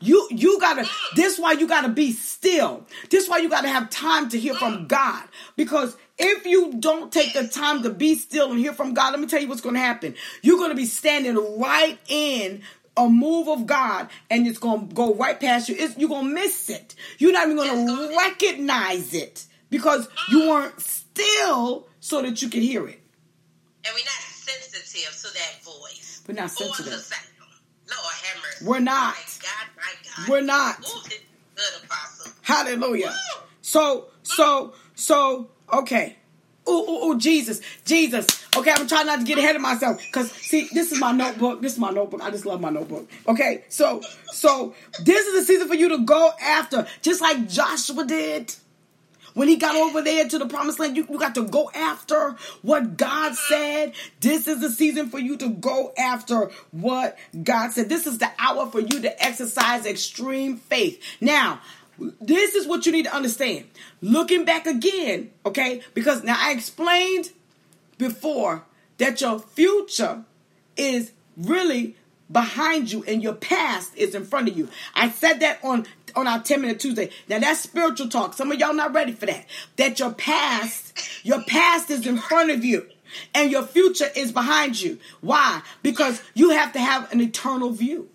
You you gotta this why you gotta be still. This why you gotta have time to hear from God. Because if you don't take the time to be still and hear from God, let me tell you what's gonna happen. You're gonna be standing right in a move of God and it's going to go right past you. It's, you're going to miss it. You're not even going to recognize it because you mm. weren't still so that you could hear it. And we're not sensitive to that voice. We're not sensitive. Or the sound. Lord have mercy. We're not. My God, my God. We're not. Ooh, good apostle. Hallelujah. Ooh. So, so, so, okay. Ooh, ooh, ooh, Jesus, Jesus. Okay, I'm trying not to get ahead of myself because see, this is my notebook. This is my notebook. I just love my notebook. Okay, so, so this is the season for you to go after, just like Joshua did. When he got over there to the promised land, you, you got to go after what God said. This is the season for you to go after what God said. This is the hour for you to exercise extreme faith. Now, this is what you need to understand. Looking back again, okay? Because now I explained before that your future is really behind you and your past is in front of you. I said that on on our 10 minute Tuesday. Now that's spiritual talk. Some of y'all not ready for that. That your past, your past is in front of you and your future is behind you. Why? Because you have to have an eternal view.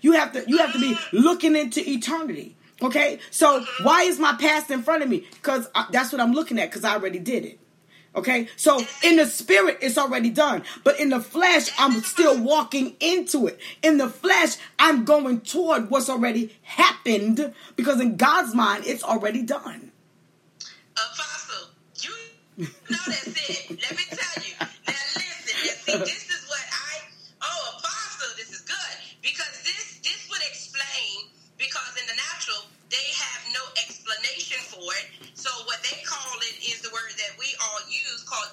You have to you have to be looking into eternity. Okay, so why is my past in front of me? Because that's what I'm looking at. Because I already did it. Okay, so in the spirit, it's already done, but in the flesh, I'm still walking into it. In the flesh, I'm going toward what's already happened because in God's mind, it's already done. Apostle, you know that's it. Let me tell you. Now listen, now see, this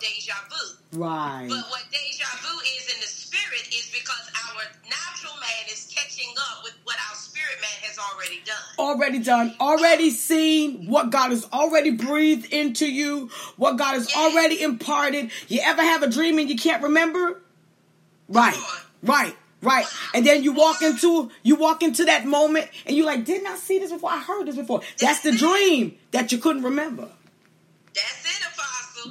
deja vu. Right. But what deja vu is in the spirit is because our natural man is catching up with what our spirit man has already done. Already done. Already seen what God has already breathed into you, what God has yes. already imparted. You ever have a dream and you can't remember? Right. Right. Right. And then you walk into you walk into that moment and you're like, didn't I see this before? I heard this before. That's, That's the dream that you couldn't remember. That's it,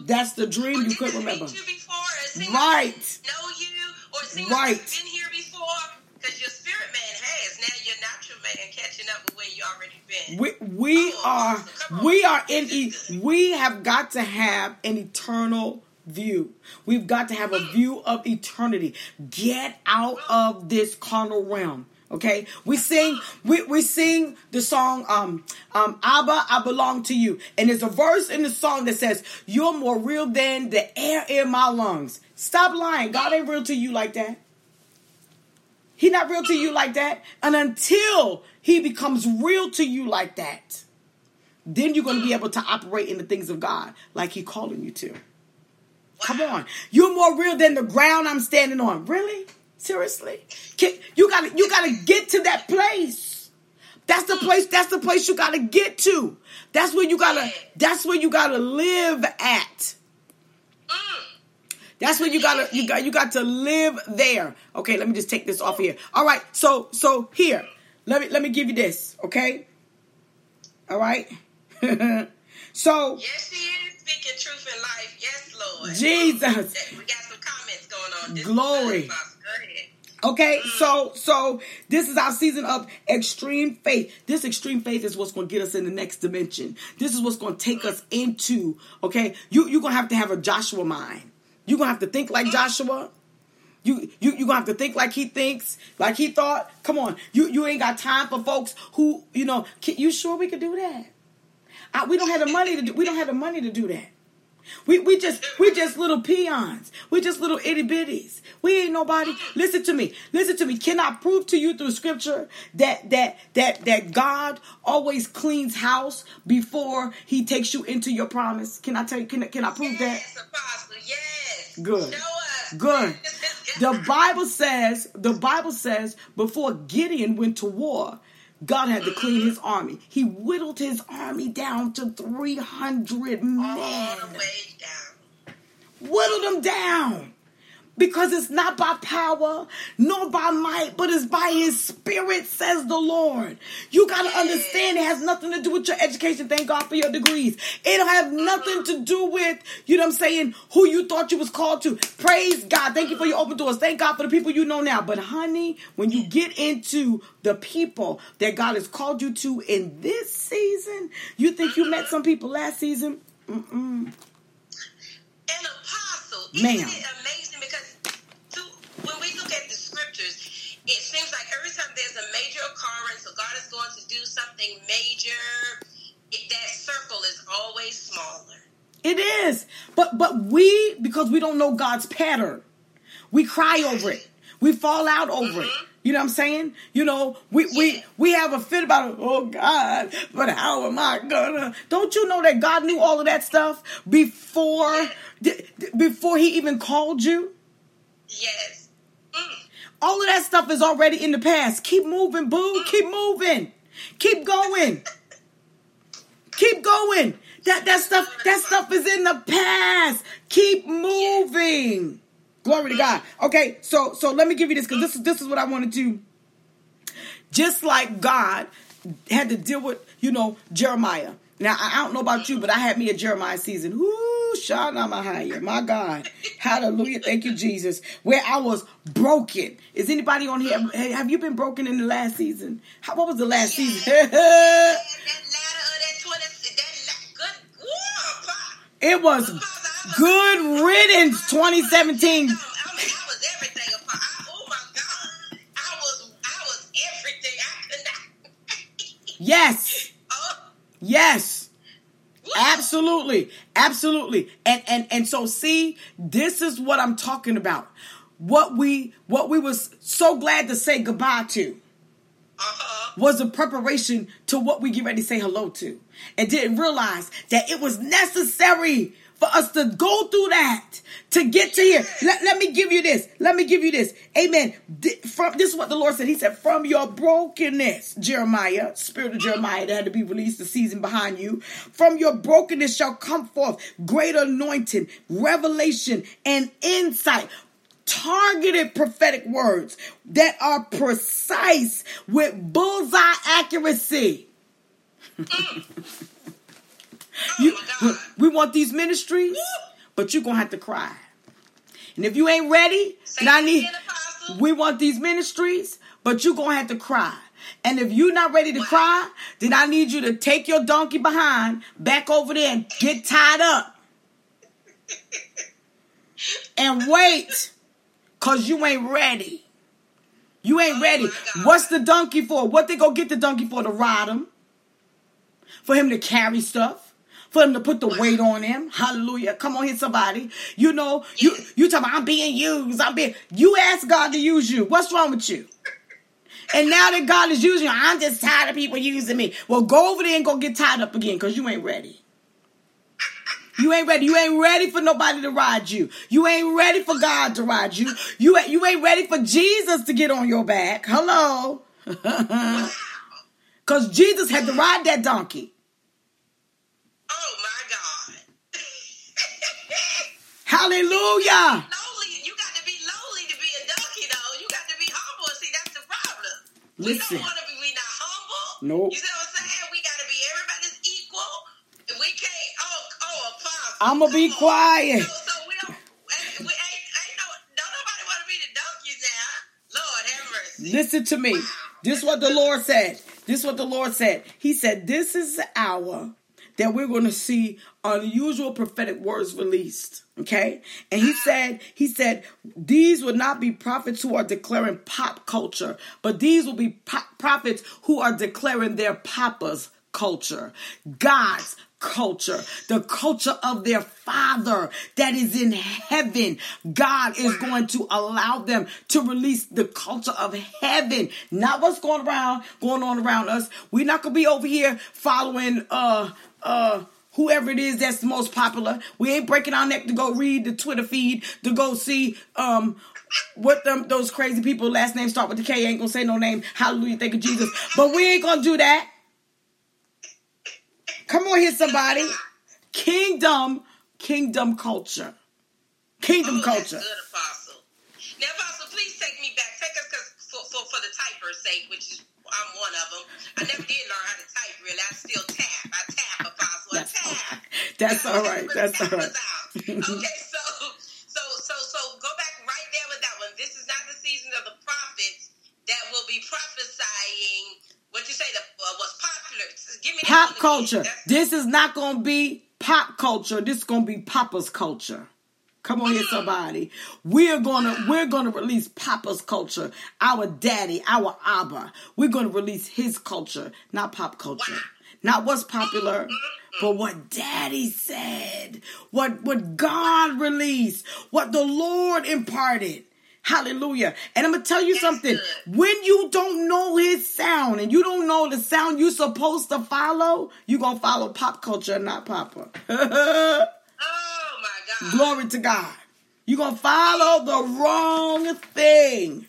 that's the dream you couldn't remember. You before, right. Know you or right. Been here before because your spirit man has. Now your natural man catching up with where you already been. We we oh, are we are in e- we have got to have an eternal view. We've got to have a view of eternity. Get out of this carnal realm. Okay, we sing we, we sing the song um um Abba I belong to you, and there's a verse in the song that says you're more real than the air in my lungs. Stop lying. God ain't real to you like that. He not real to you like that, and until He becomes real to you like that, then you're going to be able to operate in the things of God like He calling you to. Come on, you're more real than the ground I'm standing on. Really? Seriously? You gotta you gotta get to that place. That's the place, that's the place you gotta get to. That's where you gotta that's where you gotta live at. That's where you gotta you got you got to live there. Okay, let me just take this off here. All right, so so here, let me let me give you this, okay? All right. so yes, Lord. Jesus. We got some comments going on. This Glory. Okay, mm. so so this is our season of extreme faith. This extreme faith is what's going to get us in the next dimension. This is what's going to take mm. us into. Okay, you you're gonna have to have a Joshua mind. You're gonna have to think like mm. Joshua. You you you gonna have to think like he thinks, like he thought. Come on, you you ain't got time for folks who you know. Can, you sure we could do that? I, we don't have the money to do. We don't have the money to do that. We we just we just little peons. We just little itty bitties. We ain't nobody. Listen to me. Listen to me. Can I prove to you through scripture that that that that God always cleans house before He takes you into your promise? Can I tell you? Can can I prove yes, that? Apostle, yes. Good. Good. The Bible says. The Bible says before Gideon went to war. God had to clean his army. He whittled his army down to 300 men. All the way down. Whittled them down because it's not by power nor by might, but it's by his spirit, says the Lord. You got to understand it has nothing to do with your education. Thank God for your degrees. It'll have nothing to do with, you know what I'm saying, who you thought you was called to. Praise God. Thank you for your open doors. Thank God for the people you know now. But honey, when you get into the people that God has called you to in this season, you think you met some people last season? Mm-mm. An apostle. Ma'am. There's a major occurrence, or God is going to do something major, it, that circle is always smaller. It is, but but we because we don't know God's pattern, we cry over it. We fall out over mm-hmm. it. You know what I'm saying? You know, we, yeah. we we have a fit about it. Oh God, but how am I gonna? Don't you know that God knew all of that stuff before yeah. d- before He even called you? Yes. All of that stuff is already in the past. Keep moving, boo. Keep moving. Keep going. Keep going. That that stuff that stuff is in the past. Keep moving. Glory to God. Okay, so so let me give you this because this is this is what I want to do. Just like God had to deal with, you know, Jeremiah. Now I don't know about you, but I had me a Jeremiah season. Woo! Shanamahaya. My higher, my God. Hallelujah. Thank you, Jesus. Where I was broken. Is anybody on here? Have you been broken in the last season? How, what was the last yeah. season? it was good riddance 2017. Yes. Yes. Absolutely. Absolutely. And and and so see, this is what I'm talking about. What we what we was so glad to say goodbye to uh-huh. was a preparation to what we get ready to say hello to. And didn't realize that it was necessary for us to go through that to get to here. Let, let me give you this. Let me give you this. Amen. From this is what the Lord said. He said, "From your brokenness, Jeremiah, spirit of Jeremiah that had to be released the season behind you, from your brokenness shall come forth great anointing, revelation, and insight." targeted prophetic words that are precise with bullseye accuracy. Mm. Mm. You, oh we want these ministries, but you're gonna have to cry. And if you ain't ready, then I need. We want these ministries, but you're gonna have to cry. And if you're not ready to cry, then I need you to take your donkey behind back over there and get tied up. and wait, cause you ain't ready. You ain't Oh, ready. What's the donkey for? What they go get the donkey for? To ride him, for him to carry stuff, for him to put the weight on him. Hallelujah! Come on here, somebody. You know, you you talking about I'm being used. I'm being. You ask God to use you. What's wrong with you? And now that God is using you, I'm just tired of people using me. Well, go over there and go get tied up again because you ain't ready. You ain't ready. You ain't ready for nobody to ride you. You ain't ready for God to ride you. You you ain't ready for Jesus to get on your back. Hello. Because Jesus had to ride that donkey. Oh my God. Hallelujah. lowly. You got to be lowly to be a donkey, though. You got to be humble. See, that's the problem. Listen. We don't want to be. We not humble. Nope. You see what I'm saying? We got to be. Everybody's equal. We can't. Oh, oh, apostle. I'ma be on. quiet. So, so we don't. ain't- We ain't. Ain't no. Don't nobody want to be the donkeys now. Lord have mercy. Listen to me. This is what the Lord said. This is what the Lord said. He said, This is the hour that we're going to see unusual prophetic words released. Okay? And he said, He said, these would not be prophets who are declaring pop culture, but these will be prophets who are declaring their papa's culture, God's culture, the culture of their Father that is in heaven. God is going to allow them to release the culture of heaven, not what's going around, going on around us. We're not gonna be over here following uh uh whoever it is that's the most popular. We ain't breaking our neck to go read the Twitter feed to go see um what them those crazy people last name start with the K ain't gonna say no name. Hallelujah, thank you Jesus. But we ain't gonna do that. Come on here, somebody. Kingdom, kingdom culture. Kingdom Oh, culture. good, apostle. Now, apostle, please take me back. Take us for, for for the typer's sake, which is I'm one of them. I never did learn how to type. Really, I still tap. I tap, apostle. I That's all tap. right. That's all right. That's all right. okay, so so so so go back right there with that one. This is not the season of the prophets that will be prophesying. What you say? The uh, was popular. Give me Pop culture. This is not gonna be pop culture. This is gonna be Papa's culture. Come on here, somebody. We're gonna we're gonna release Papa's culture, our daddy, our Abba. We're gonna release his culture, not pop culture. Not what's popular, but what daddy said. What what God released, what the Lord imparted. Hallelujah. And I'm gonna tell you That's something. good. When you don't know his sound and you don't know the sound you're supposed to follow, you're gonna follow pop culture, not Papa. Oh my God. Glory to God. You're going to follow the wrong thing.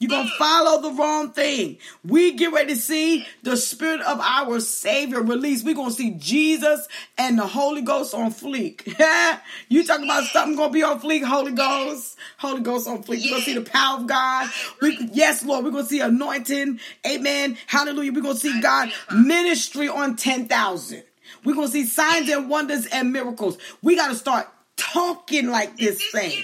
You're going to follow the wrong thing. We get ready to see the Spirit of our Savior released. We're going to see Jesus and the Holy Ghost on fleek. you talking about something going to be on fleek? Holy Ghost. Holy Ghost on fleek. You're going to see the power of God. We, yes, Lord. We're going to see anointing. Amen. Hallelujah. We're going to see God ministry on 10,000. We're going to see signs and wonders and miracles. We got to start talking like this This thing.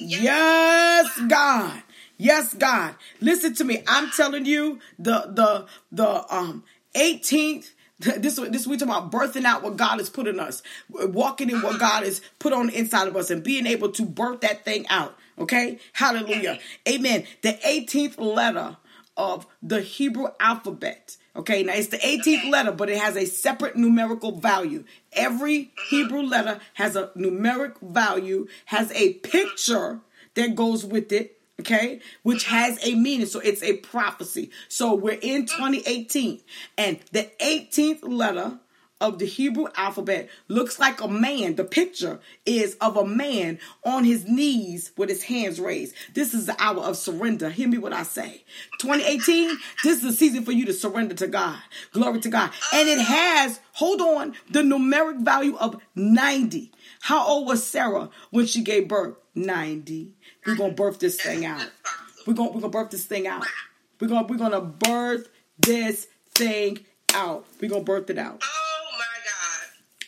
Yes, God. Yes, God. Listen to me. I'm telling you, the the the um 18th. This this we talking about birthing out what God has put in us, walking in what God has put on the inside of us, and being able to birth that thing out. Okay, Hallelujah, Amen. The 18th letter of the Hebrew alphabet. Okay, now it's the 18th Okay. letter, but it has a separate numerical value. Every mm-hmm. Hebrew letter has a numeric value, has a mm-hmm. picture that goes with it, okay, which mm-hmm. has a meaning. So it's a prophecy. So we're in 2018, and the 18th letter of the Hebrew alphabet looks like a man. The picture is of a man on his knees with his hands raised. This is the hour of surrender. Hear me what I say. 2018, this is the season for you to surrender to God. Glory to God. And it has, hold on, the numeric value of 90. How old was Sarah when she gave birth? 90. We're going to birth this thing out. We're going we're going to birth this thing out. We're going we're going to birth this thing out. We're going to birth it out.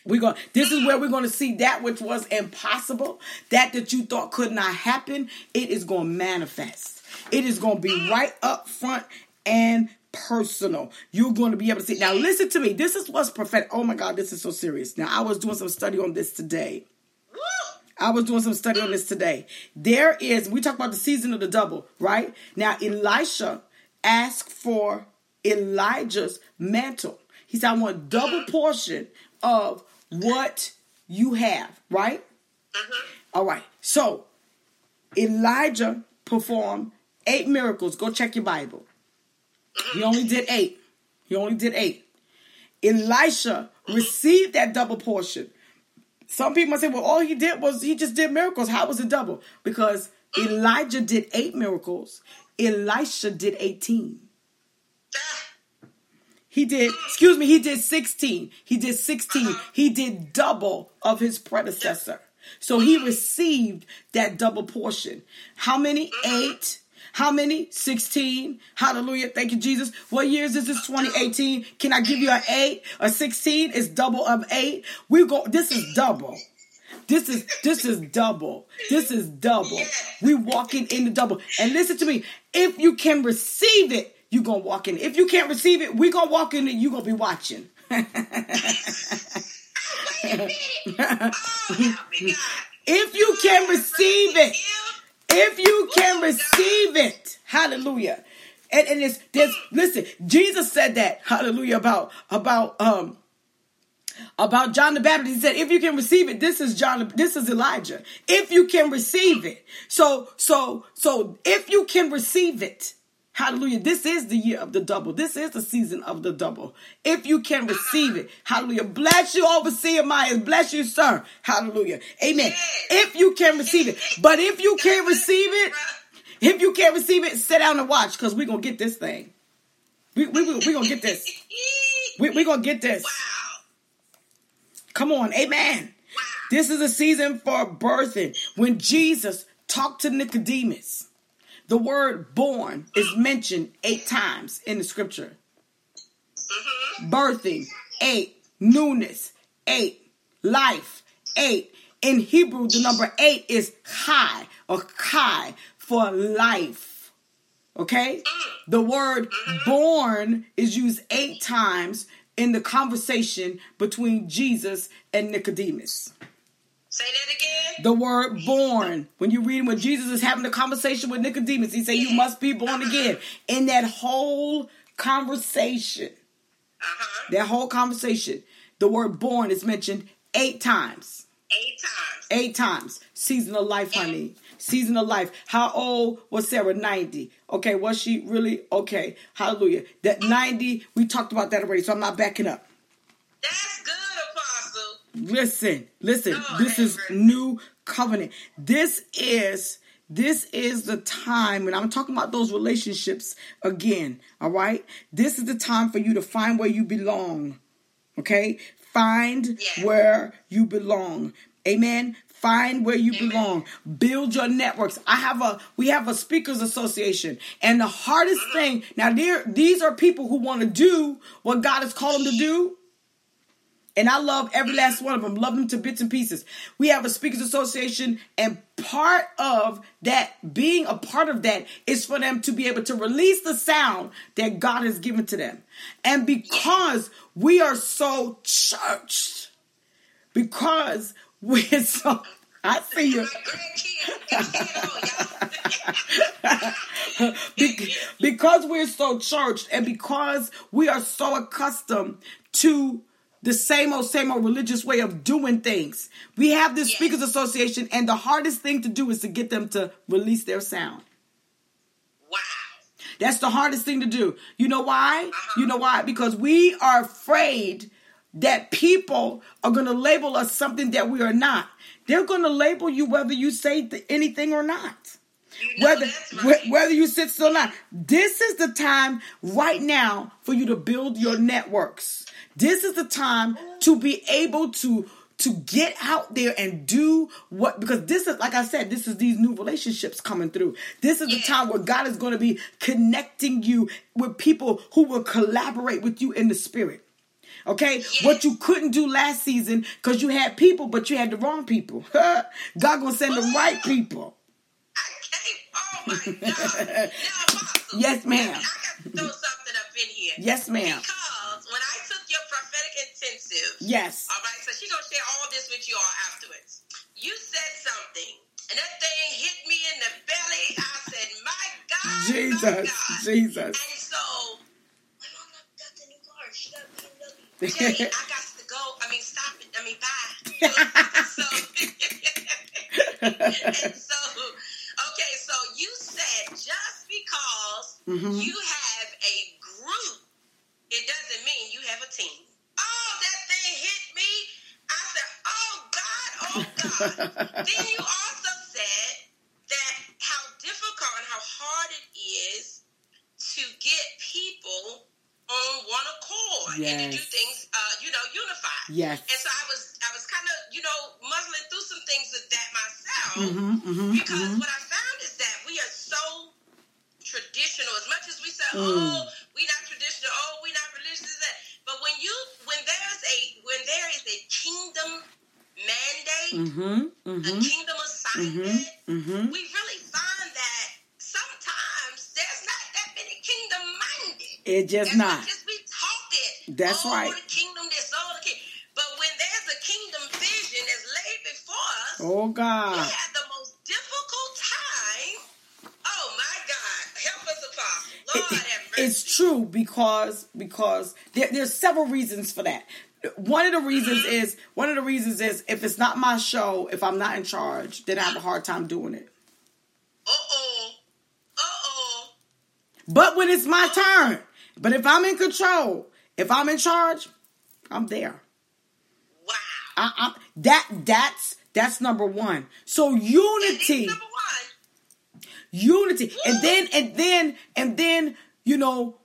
We're going this is where we're going to see that which was impossible, that that you thought could not happen, it is going to manifest. It is going to be right up front and personal. You're going to be able to see. Now, listen to me. This is what's prophetic. Oh my God, this is so serious. Now, I was doing some study on this today. I was doing some study on this today. There is, we talk about the season of the double, right? Now, Elisha asked for Elijah's mantle. He said, I want double portion of what you have, right? Uh-huh. All right. So, Elijah performed eight miracles. Go check your Bible. Mm-hmm. He only did eight. He only did eight. Elisha mm-hmm. received that double portion. Some people say, well, all he did was he just did miracles. How was it double? Because Elijah did eight miracles, Elisha did 18. He did, excuse me, he did 16. He did 16. He did double of his predecessor. So he received that double portion. How many? Eight. How many? 16. Hallelujah. Thank you, Jesus. What years is this? 2018. Can I give you an 8? A 16 is double of 8. We go, this is double. This is this is double. This is double. We walking in the double. And listen to me. If you can receive it, you gonna walk in. If you can't receive it, we're gonna walk in and you're gonna be watching. if you can receive it, if you can receive it, hallelujah. And, and it's this listen, Jesus said that, hallelujah, about about um about John the Baptist. He said, if you can receive it, this is John, this is Elijah. If you can receive it. So, so, so if you can receive it, Hallelujah. This is the year of the double. This is the season of the double. If you can receive it. Hallelujah. Bless you, Overseer Myers. Bless you, sir. Hallelujah. Amen. If you can receive it. But if you can't receive it, if you can't receive it, sit down and watch because we're going to get this thing. We're we, we, we going to get this. We're we going to get this. Come on. Amen. This is a season for birthing. When Jesus talked to Nicodemus. The word born is mentioned eight times in the scripture. Mm-hmm. Birthing, eight. Newness, eight. Life, eight. In Hebrew, the number eight is chai or kai for life. Okay? The word mm-hmm. born is used eight times in the conversation between Jesus and Nicodemus. Say that again. The word born. When you read when Jesus is having a conversation with Nicodemus, he said, You must be born again. In that whole conversation, uh-huh. that whole conversation, the word born is mentioned eight times. Eight times. Eight times. Season of life, honey. Season of life. How old was Sarah? 90. Okay, was she really? Okay. Hallelujah. That 90, we talked about that already, so I'm not backing up. That's good. Listen, listen. Oh, this is new covenant. This is this is the time and I'm talking about those relationships again. All right. This is the time for you to find where you belong. Okay. Find yeah. where you belong. Amen. Find where you belong. Build your networks. I have a we have a speakers association. And the hardest uh-huh. thing, now there these are people who want to do what God has called them to do, and I love every last one of them, love them to bits and pieces. We have a speakers association, and part of that, being a part of that, is for them to be able to release the sound that God has given to them. And because we are so churched, because we're so I see you. because we're so churched and because we are so accustomed to the same old, same old religious way of doing things. We have this yes. Speakers Association, and the hardest thing to do is to get them to release their sound. Wow. That's the hardest thing to do. You know why? Uh-huh. You know why? Because we are afraid that people are going to label us something that we are not. They're going to label you whether you say anything or not. You know whether right. whether you sit still or not. This is the time right now for you to build your networks. This is the time to be able to to get out there and do what because this is like I said, this is these new relationships coming through. This is the time where God is going to be connecting you with people who will collaborate with you in the spirit. Okay, what you couldn't do last season because you had people, but you had the wrong people. God gonna send the right people. Oh my God! yes, ma'am. I got to throw something up in Yes, ma'am. Because when I took your prophetic Yes. all right, so she's gonna share all this with you all afterwards. You said something, and that thing hit me in the belly. I said, "My God, my Jesus. God." Jesus. And so, my mom got the new car. She got BMW. Jay, I got to go. I mean, stop it. I mean, bye. so, and so, okay, so you said just because Mhm. you have a group, it doesn't mean you have a team. Oh, that thing hit me. I said, oh God, oh God. then you also said that how difficult and how hard it is to get people on one accord and to do things, uh, you know, unified. Yes. And so I was, I was kind of, you know, muzzling through some things with that myself Mm-hmm, mm-hmm, because mm-hmm. what I found is that we are so traditional. As much as we say, Mm. "Oh, we not traditional," "Oh, we not religious," that. but when you, when there's a, when there is a kingdom mandate, Mm-hmm, a mm-hmm, kingdom assignment, mm-hmm. we really find that sometimes there's not that many kingdom minded. It just As not. as we talking, That's oh, right. the kingdom, this, oh, the king. But when there's a kingdom vision that's laid before us, Oh we God. had the most difficult time. Oh my God, help us, Apostle. Lord it- have it's true because because there, there's several reasons for that. One of the reasons is one of the reasons is if it's not my show, if I'm not in charge, then I have a hard time doing it. Uh oh. Uh oh. But when it's my turn, but if I'm in control, if I'm in charge, I'm there. Wow. I, I, that that's that's number one. So unity. number one. unity and then and then and then you know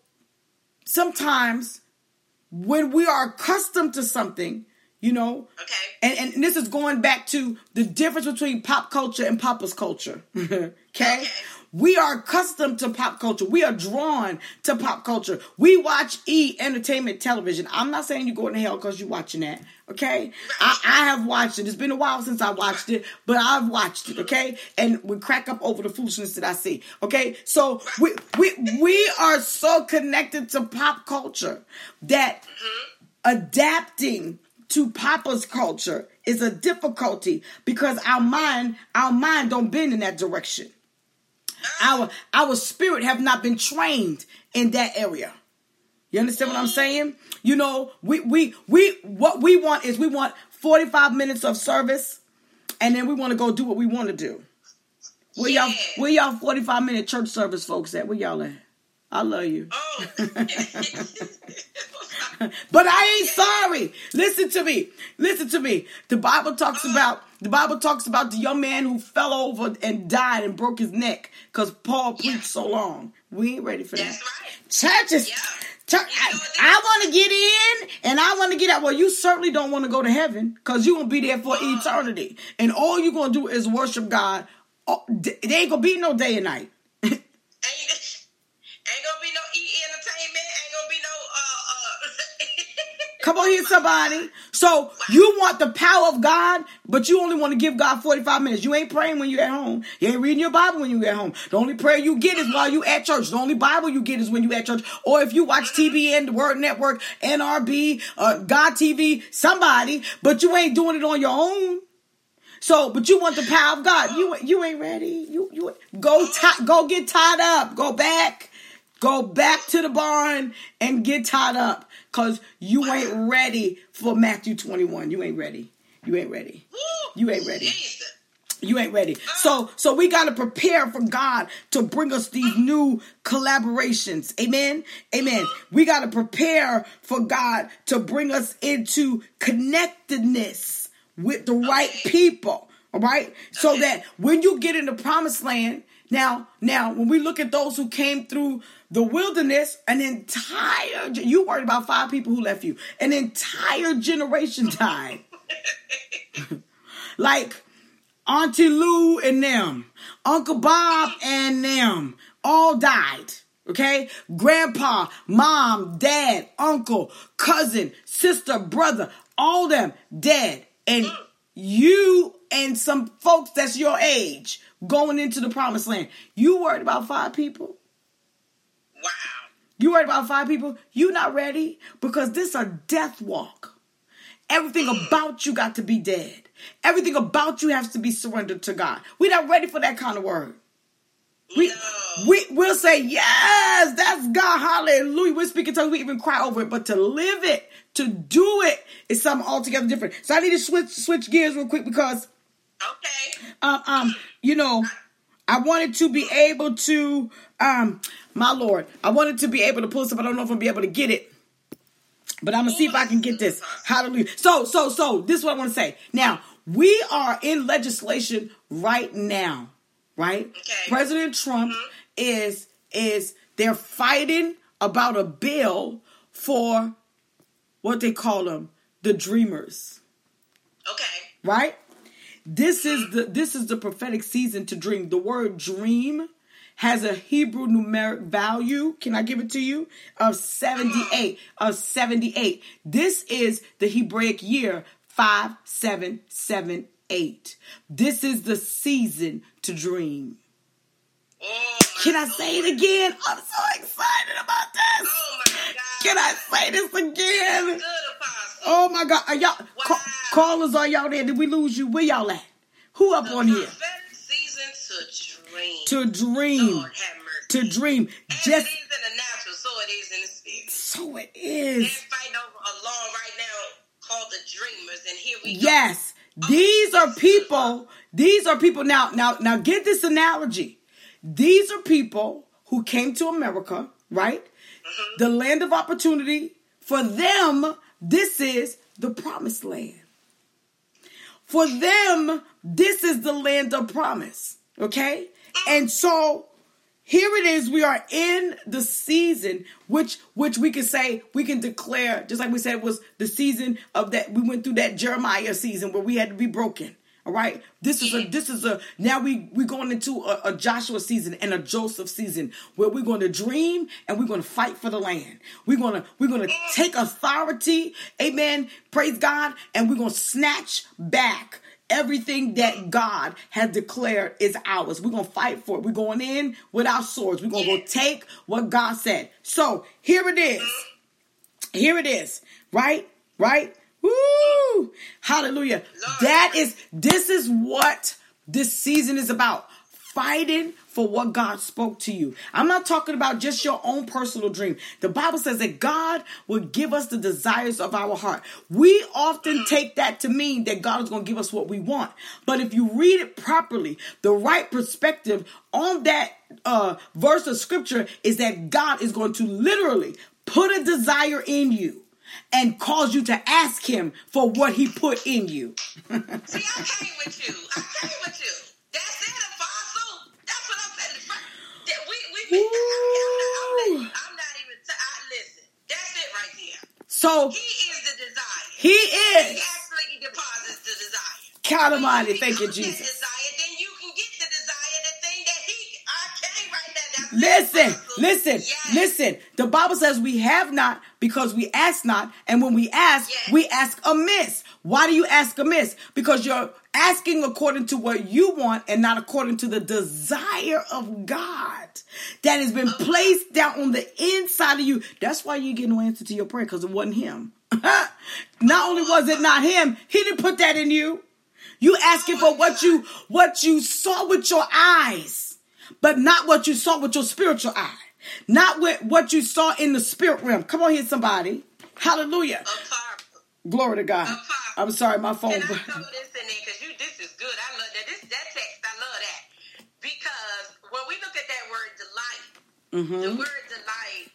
sometimes when we are accustomed to something you know Okay. and, and this is going back to the difference between pop culture and papa's culture okay? Okay. We are accustomed to pop culture. We are drawn to pop culture. We watch e entertainment television. I'm not saying you're going to hell because you're watching that okay? I, I have watched it. It's been a while since i watched it but i've watched it okay? And we crack up over the foolishness that i see okay? So we we, we are so connected to pop culture that adapting to papa's culture is a difficulty because our mind our mind don't bend in that direction our our spirit have not been trained in that area. You understand what i'm saying? You know we we we what we want is we want 45 minutes of service and then we want to go do what we want to do. Where y'all where y'all 45 minute church service folks at? Where y'all at? I love you. Oh. But I ain't sorry. Listen to me. Listen to me. The Bible talks about the Bible talks about the young man who fell over and died and broke his neck because Paul preached Yeah. so long. We ain't ready for that. That's right. Churches. Yeah. Church, You know I, I want to get in and I want to get out. Well, you certainly don't want to go to heaven because you're going to be there for Uh-uh. eternity. And all you're going to do is worship God. Uh, d- There ain't going to be no day and night. Come on here, somebody. So you want the power of God, but you only want to give God 45 minutes. You ain't praying when you're at home. You ain't reading your Bible when you're at home. The only prayer you get is while you at church. The only Bible you get is when you at church. Or if you watch TBN, the Word Network, NRB, uh, God TV, somebody, but you ain't doing it on your own. So, but you want the power of God. You you ain't ready. You you go ti- go get tied up. Go back. Go back to the barn and get tied up cuz you ain't ready for Matthew 21. You ain't ready. You ain't ready. You ain't ready. You ain't ready. Uh. So so we got to prepare for God to bring us these uh. new collaborations. Amen. Uh-huh. Amen. We got to prepare for God to bring us into connectedness with the right people. All right? So that when you get in the promised land, now now when we look at those who came through the wilderness, an entire you worried about five people who left you. An entire generation died. like Auntie Lou and them, Uncle Bob and them all died. Okay? Grandpa, mom, dad, uncle, cousin, sister, brother, all them dead. And you and some folks that's your age going into the promised land. You worried about five people? You worried about five people? You not ready because this a death walk. Everything about you got to be dead. Everything about you has to be surrendered to God. we not ready for that kind of word. We, No. we will say, yes, that's God. Hallelujah. We're speaking tongues. We even cry over it. But to live it, to do it, is something altogether different. So I need to switch switch gears real quick because Okay. um, um, you know, I wanted to be able to, um, my Lord, I wanted to be able to pull stuff. I don't know if I'll be able to get it, but I'm gonna see if I can get this. Hallelujah. So, so, so, this is what I want to say. Now, we are in legislation right now, right? Okay. President Trump is is they're fighting about a bill for what they call them, the dreamers Okay. right? This is the this is the prophetic season to dream. The word dream has a Hebrew numeric value. Can I give it to you? Of 78. Of 78. This is the Hebraic year 5778. This is the season to dream. Oh, Can I say it again? I'm so excited about this. Oh. Can I say this again? Oh my God. Are y'all ca- callers are y'all there? Did we lose you? Where y'all at? Who up the on here? season to dream. To dream. Lord have mercy. To dream. Just it is in the natural, so it is in the spirit. so it is. They're fighting over a law right now called the Dreamers, and here we go. Yes. These are people. These are people. Now, now, now get this analogy. These are people who came to America, right? Mm-hmm. The land of opportunity. For them, this is the promised land. For them, this is the land of promise. Okay? And so here it is we are in the season which which we can say we can declare just like we said was the season of that we went through that jeremiah season where we had to be broken all right? This is a this is a now we we're going into a, a joshua season and a joseph season where we're going to dream and we're going to fight for the land. We're going to we're going to take authority amen praise god and we're going to snatch back Everything that God has declared is ours. We're going to fight for it. We're going in with our swords. We're going to go take what God said. So here it is. Here it is. Right? Right? Woo! Hallelujah. That is, this is what this season is about. Fighting for what God spoke to you. I'm not talking about just your own personal dream. The Bible says that God will give us the desires of our heart. We often take that to mean that God is going to give us what we want. But if you read it properly, the right perspective on that uh, verse of scripture is that God is going to literally put a desire in you and cause you to ask him for what he put in you. See, I came with you. I came with you. That's it, apostle. That's what I said. That we, we, So He is the desire. he He is. actually deposits the desire. God thank you, Jesus. He. Listen, listen, Yes. listen. The Bible says we have not because we ask not, and when we ask, Yes. we ask amiss. Why do you ask amiss? Because you're asking according to what you want and not according to the desire of God that has been placed down on the inside of you. That's why you get no answer to your prayer because it wasn't Him. not only was it not Him, He didn't put that in you. You asking for what you what you saw with your eyes, but not what you saw with your spiritual eye. Not with what you saw in the spirit realm. Come on here, somebody. Hallelujah. Glory to God. I'm sorry, my phone. And I throw this in there because you, this is good. I love that. This that text, I love that because when we look at that word delight, the hmm word delight,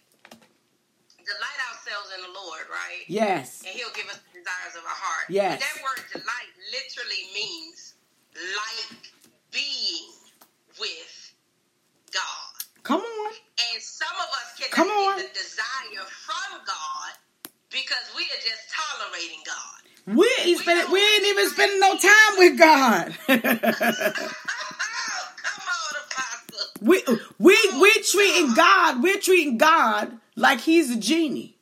delight ourselves in the Lord, right? Yes. And He'll give us the desires of our heart. Yes. And that word delight literally means like being with God. Come on. And some of us cannot Come on. get the desire from God because we are just tolerating God. We ain't spending, we ain't even spending no time with God. Oh, come on, Apostle. we we we treating God, we're treating God like he's a genie.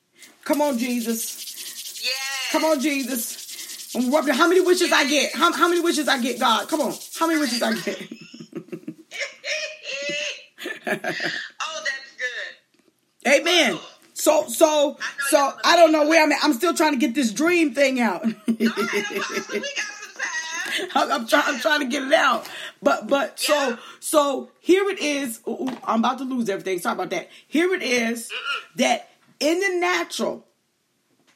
Come on, Jesus. Yes. Come on, Jesus. Um, I'm rubbing. How many wishes I get? How, how many wishes I get, God? Come on. How many wishes I get? oh, that's good. Amen. Oh, So so so I don't know where I'm at. I'm still trying to get this dream thing out. We got some time. I'm trying I'm trying to get it out. But but so Yeah. so here it is. Ooh, I'm about to lose everything. Sorry about that. Here it is that in the natural,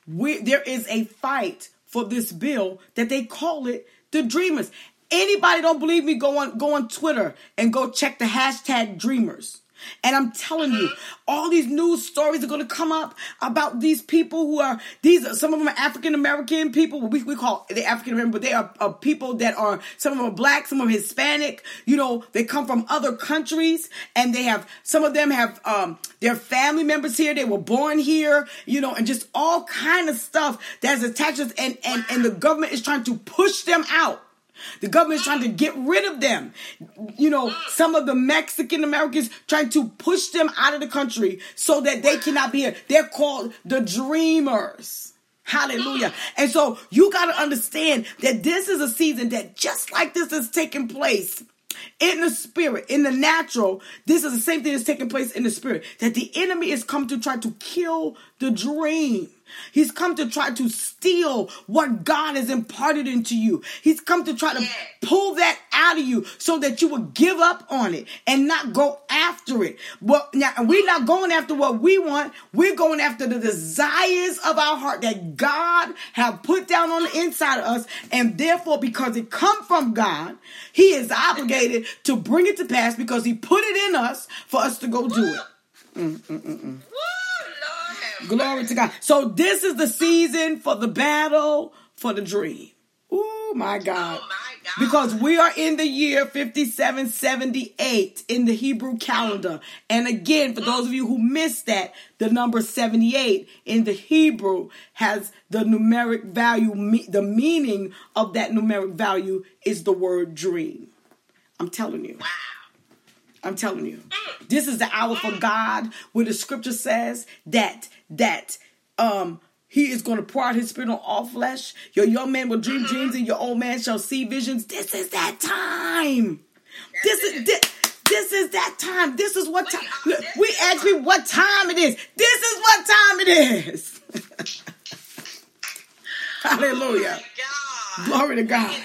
we, there is a fight for this bill that they call it the Dreamers. Anybody don't believe me? Go on go on Twitter and go check the hashtag Dreamers. And I'm telling you, all these news stories are going to come up about these people who are these. are Some of them are African American people. We we call the African American, but they are, are people that are some of them are black, some of them Hispanic. You know, they come from other countries, and they have some of them have um their family members here. They were born here. You know, and just all kind of stuff that's attached. to- And and and the government is trying to push them out. The government is trying to get rid of them. You know, some of the Mexican Americans trying to push them out of the country so that they cannot be here. They're called the dreamers. Hallelujah. And so you got to understand that this is a season that just like this is taking place in the spirit, in the natural, this is the same thing that's taking place in the spirit. That the enemy is come to try to kill the dream. He's come to try to steal what God has imparted into you. He's come to try to pull that out of you so that you would give up on it and not go after it. But now we're not going after what we want. We're going after the desires of our heart that God have put down on the inside of us. And therefore, because it come from God, he is obligated to bring it to pass because he put it in us for us to go do it. Woo, Lord have Glory to God. So this is the season for the battle for the dream. Oh my God. Oh my God. Because we are in the year 5778 in the Hebrew calendar. And again, for those of you who missed that, the number 78 in the Hebrew has the numeric value, the meaning of that numeric value is the word dream. I'm telling you. Wow. I'm telling you. This is the hour for God where the scripture says that that um he is going to pour out his spirit on all flesh. Your young man will dream dreams and your old man shall see visions. This is that time. This is this, this is that time. This is what time. We Look, we ask me what time it is. This is what time it is. Hallelujah. Oh. Glory to God.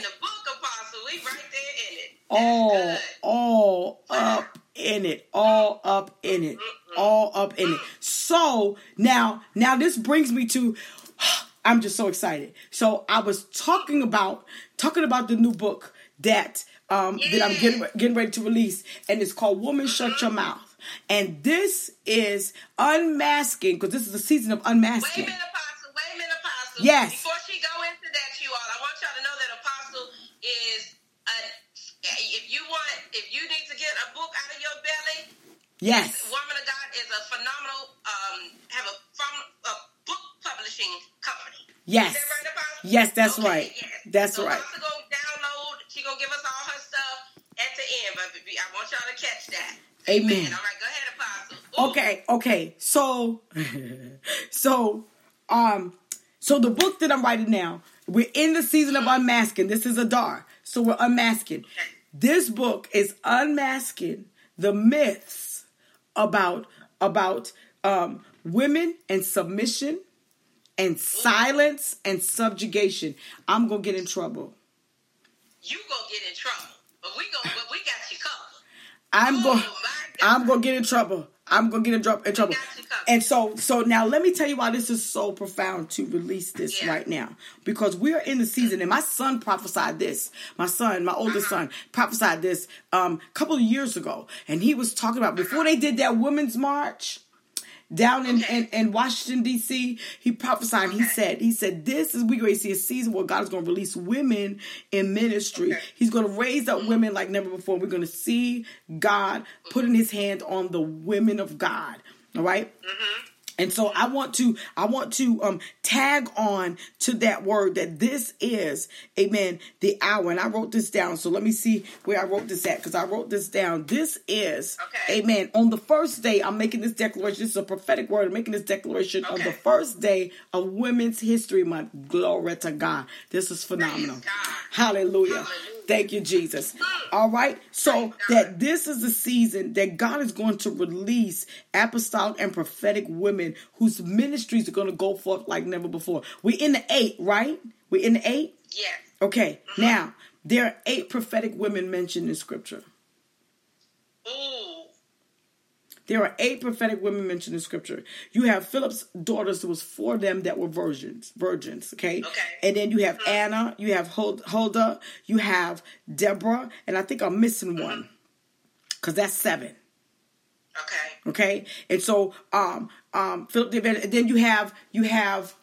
All all up in it. All up in it. All up in it. So now now this brings me to i'm just so excited. So i was talking about talking about the new book that um that i'm getting getting ready to release and it's called woman shut your mouth. And this is unmasking because this is the season of Wait a unmasking. Minute, Apostle. Wait a minute, Apostle. Yes. Before she go into that, you all, I want y'all to know that Apostle is a. If you want, if you need to get a book out of your belly, yes Woman of God is a phenomenal. Um, have a from a book publishing company. yes Is that right, yes that's Okay, right yes. that's so right Apostle go download. She gonna give us all her stuff at the end, but I want y'all to catch that. Amen. All right, go ahead, Apostle. Ooh. Okay, okay. So so um so the book that I'm writing now, we're in the season of unmasking. This is Adar. So we're unmasking. This book is unmasking the myths about about um women and submission and silence and subjugation. I'm going to get in trouble. You gonna get in trouble, but we gonna, but we got you covered. I'm Oh, going. I'm going to get in trouble. I'm going to get in, dro- in trouble. got you covered. And so so now let me tell you why this is so profound to release this Yeah. right now because we are in the season and my son prophesied this. My son, my oldest Uh-huh. son prophesied this um a couple of years ago and he was talking about before they did that women's march down in, in, in Washington D.C. He prophesied. He said, he said, this is we going to see a season where God is going to release women in ministry. He's going to raise up women mm-hmm. like never before. We're going to see God putting His hand on the women of God. All right? Mm-hmm. And so I want to I want to um tag on to that word that this is amen the hour. And I wrote this down. So let me see where I wrote this at cuz I wrote this down. This is Okay. amen on the first day I'm making this declaration. This is a prophetic word. I'm making this declaration on the first day of women's history month. Glory to God. This is phenomenal. Hallelujah. Hallelujah. Thank you, Jesus. All right. So that this is the season that God is going to release apostolic and prophetic women whose ministries are going to go forth like never before. We're in the eight, right? We're in the eight? Yes. Okay. Mm-hmm. Now, there are eight prophetic women mentioned in scripture. Ooh. There are eight prophetic women mentioned in scripture. You have Philip's daughters, there was four of them that were virgins, virgins, okay? Okay. And then you have Anna, you have Hul- Huldah, you have Deborah, and I think I'm missing one. Cause that's seven. Okay. Okay? And so um um Philip and then you have you have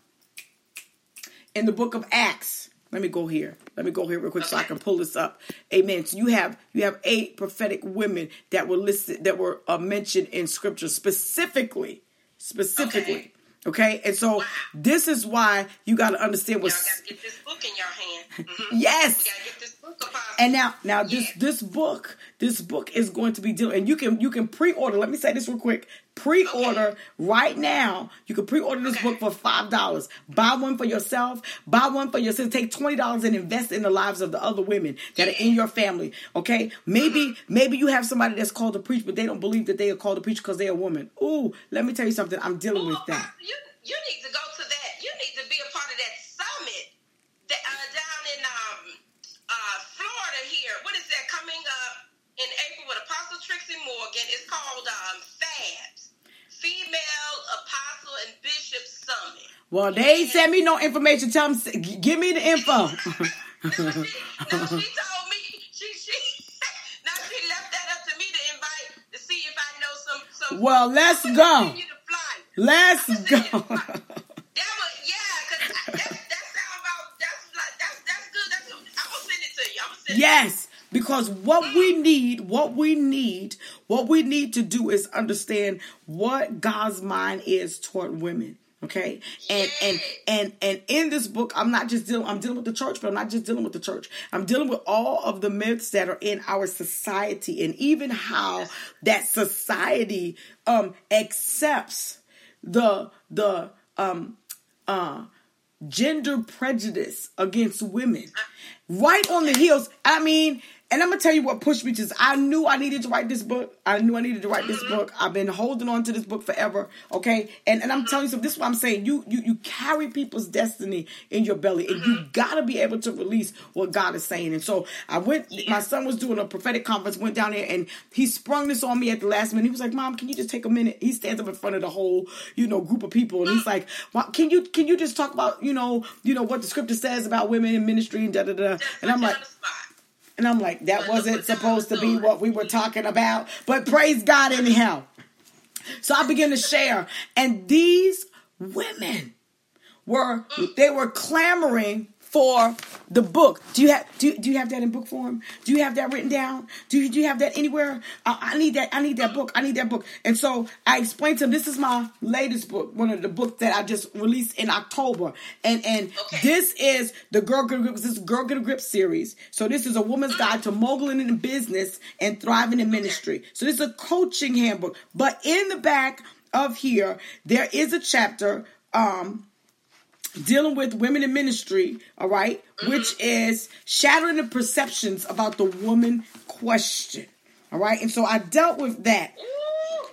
in the book of Acts. Let me go here. Let me go here real quick so I can pull this up. Amen. So you have you have eight prophetic women that were listed that were uh, mentioned in scripture specifically, specifically. Okay, and so Wow. this is why you got to understand Y'all what. got to get this book in your hand. Mhm. Yes. We got to get this book, Apostle. And now, now this Yeah. this book, this book is going to be dealing, and you can you can pre-order. Let me say this real quick. Pre-order Okay. right now. You can pre-order this Okay. book for five dollars. Buy one for yourself. Buy one for yourself. Take twenty dollars and invest in the lives of the other women that are in your family. Okay, maybe Mm-hmm. maybe you have somebody that's called to preach, but they don't believe that they are called to preach because they're a woman. Ooh, let me tell you something. I'm dealing Ooh, with that. Apostle, You, you need to go to that. You need to be a part of that summit that, uh, down in um, uh, Florida here. What is that coming up in April with Apostle Trixie Morgan? It's called um, FABS, Female Apostle and Bishop Summit. Well, they ain't send me no information. Tell them, give me the info. Now she, now she told me she she now she left that up to me to invite to see if I know some some. Well, let's go. gonna send you the flyer. Let's go. send you the flyer. That was yeah, cause I- that that sound about that's like that's that's good. That's I'm gonna send it to you. I'm gonna send Yes, because what we need, what we need, what we need to do is understand what God's mind is toward women. Okay, and and and and in this book, I'm not just dealing. I'm dealing with the church, but I'm not just dealing with the church. I'm dealing with all of the myths that are in our society, and even how that society um accepts the the um uh gender prejudice against women right on the heels i mean and i'm gonna tell you what pushed me to i knew i needed to write this book. I knew i needed to write this book. I've been holding on to this book forever okay? And and i'm telling you something this is what i'm saying. You you you carry people's destiny in your belly and you gotta be able to release what god is saying. And so i went my son was doing a prophetic conference went down there and he sprung this on me at the last minute. He was like mom can you just take a minute? He stands up in front of the whole you know group of people and he's like well, can you can you just talk about you know you know what the scripture says about women in ministry and da da da? And i'm like. And I'm like, that wasn't supposed to be what we were talking about. But praise God anyhow. So I began to share. And these women were they were clamoring for the book. Do you have do do you have that in book form? Do you have that written down? Do you do you have that anywhere? I, I need that. I need that book. I need that book. And so I explained to him. this is my latest book, one of the books that I just released in October. And and Okay. this is the Girl Get a Grip. This is Girl Get a Grip series. So this is a woman's guide to moguling in business and thriving in ministry. So this is a coaching handbook. But in the back of here, there is a chapter. Um, dealing with women in ministry, all right, which is shattering the perceptions about the woman question. All right, and so I dealt with that.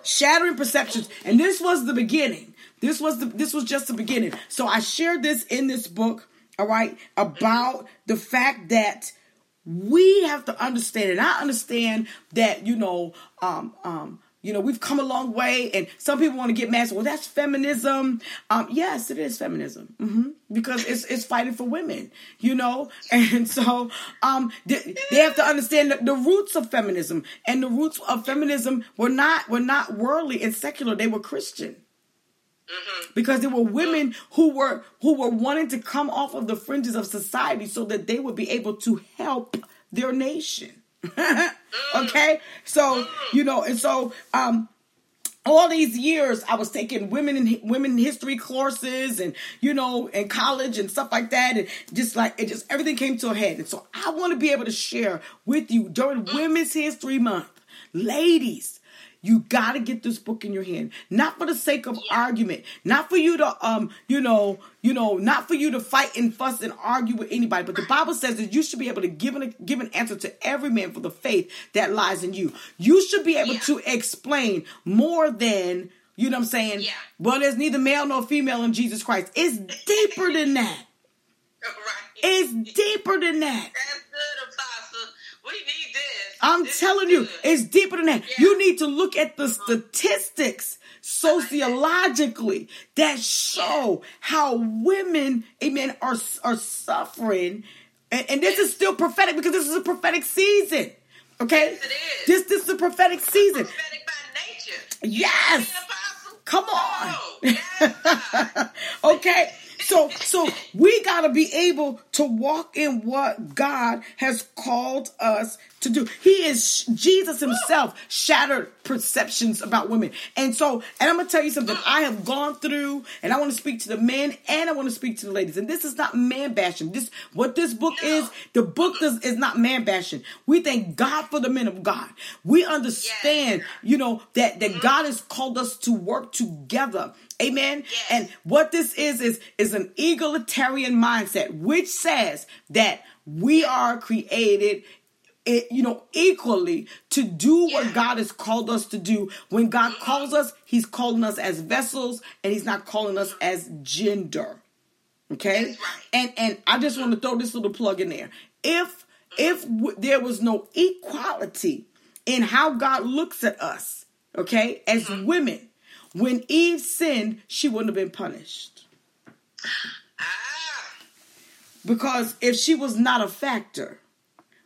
Shattering perceptions. And this was the beginning. This was the this was just the beginning. So I shared this in this book, all right, about the fact that we have to understand, and I understand that, you know, um, um, you know, we've come a long way, and some people want to get mad. So, well, that's feminism. Um, yes, it is feminism hmm because it's it's fighting for women, you know. And so, um, they, they have to understand that the roots of feminism and the roots of feminism were not were not worldly and secular. They were Christian because there were women who were who were wanting to come off of the fringes of society so that they would be able to help their nation Mm. okay? So mm. you know and so um all these years I was taking women in women history courses and you know in college and stuff like that. And just like it just everything came to a head. And so I want to be able to share with you during mm. Women's History Month ladies You got to get this book in your hand, not for the sake of yeah. argument, not for you to um, you know, you know, not for you to fight and fuss and argue with anybody. But the Bible says that you should be able to give an give an answer to every man for the faith that lies in you. You should be able yeah. to explain more than you know what I'm saying? Yeah. Well, there's neither male nor female in Jesus Christ. It's deeper than that. Right. It's deeper than that. That's good. We need this. I'm this telling you, it's deeper than that. Yeah. You need to look at the uh-huh. statistics sociologically that show how women, amen, are, are suffering. And, and this is still prophetic because this is a prophetic season. Okay? Yes, this this is a prophetic season. Prophetic by nature. Yes. Come on. Yes, okay. So so we got to be able to walk in what God has called us to do. He is Jesus himself shattered perceptions about women. And so, and I'm going to tell you something I have gone through and I want to speak to the men and I want to speak to the ladies. And this is not man bashing. This what this book is, the book does, is not man bashing. We thank God for the men of God. We understand, you know, that that. God has called us to work together Amen. Yes. And what this is is is an egalitarian mindset which says that we are created it, you know, equally to do yeah. what God has called us to do. When God calls us, He's calling us as vessels, and He's not calling us as gender. Okay, right. and and I just want to throw this little plug in there. If if w- there was no equality in how God looks at us, okay, as mm-hmm. women, when Eve sinned, she wouldn't have been punished. Because if she was not a factor,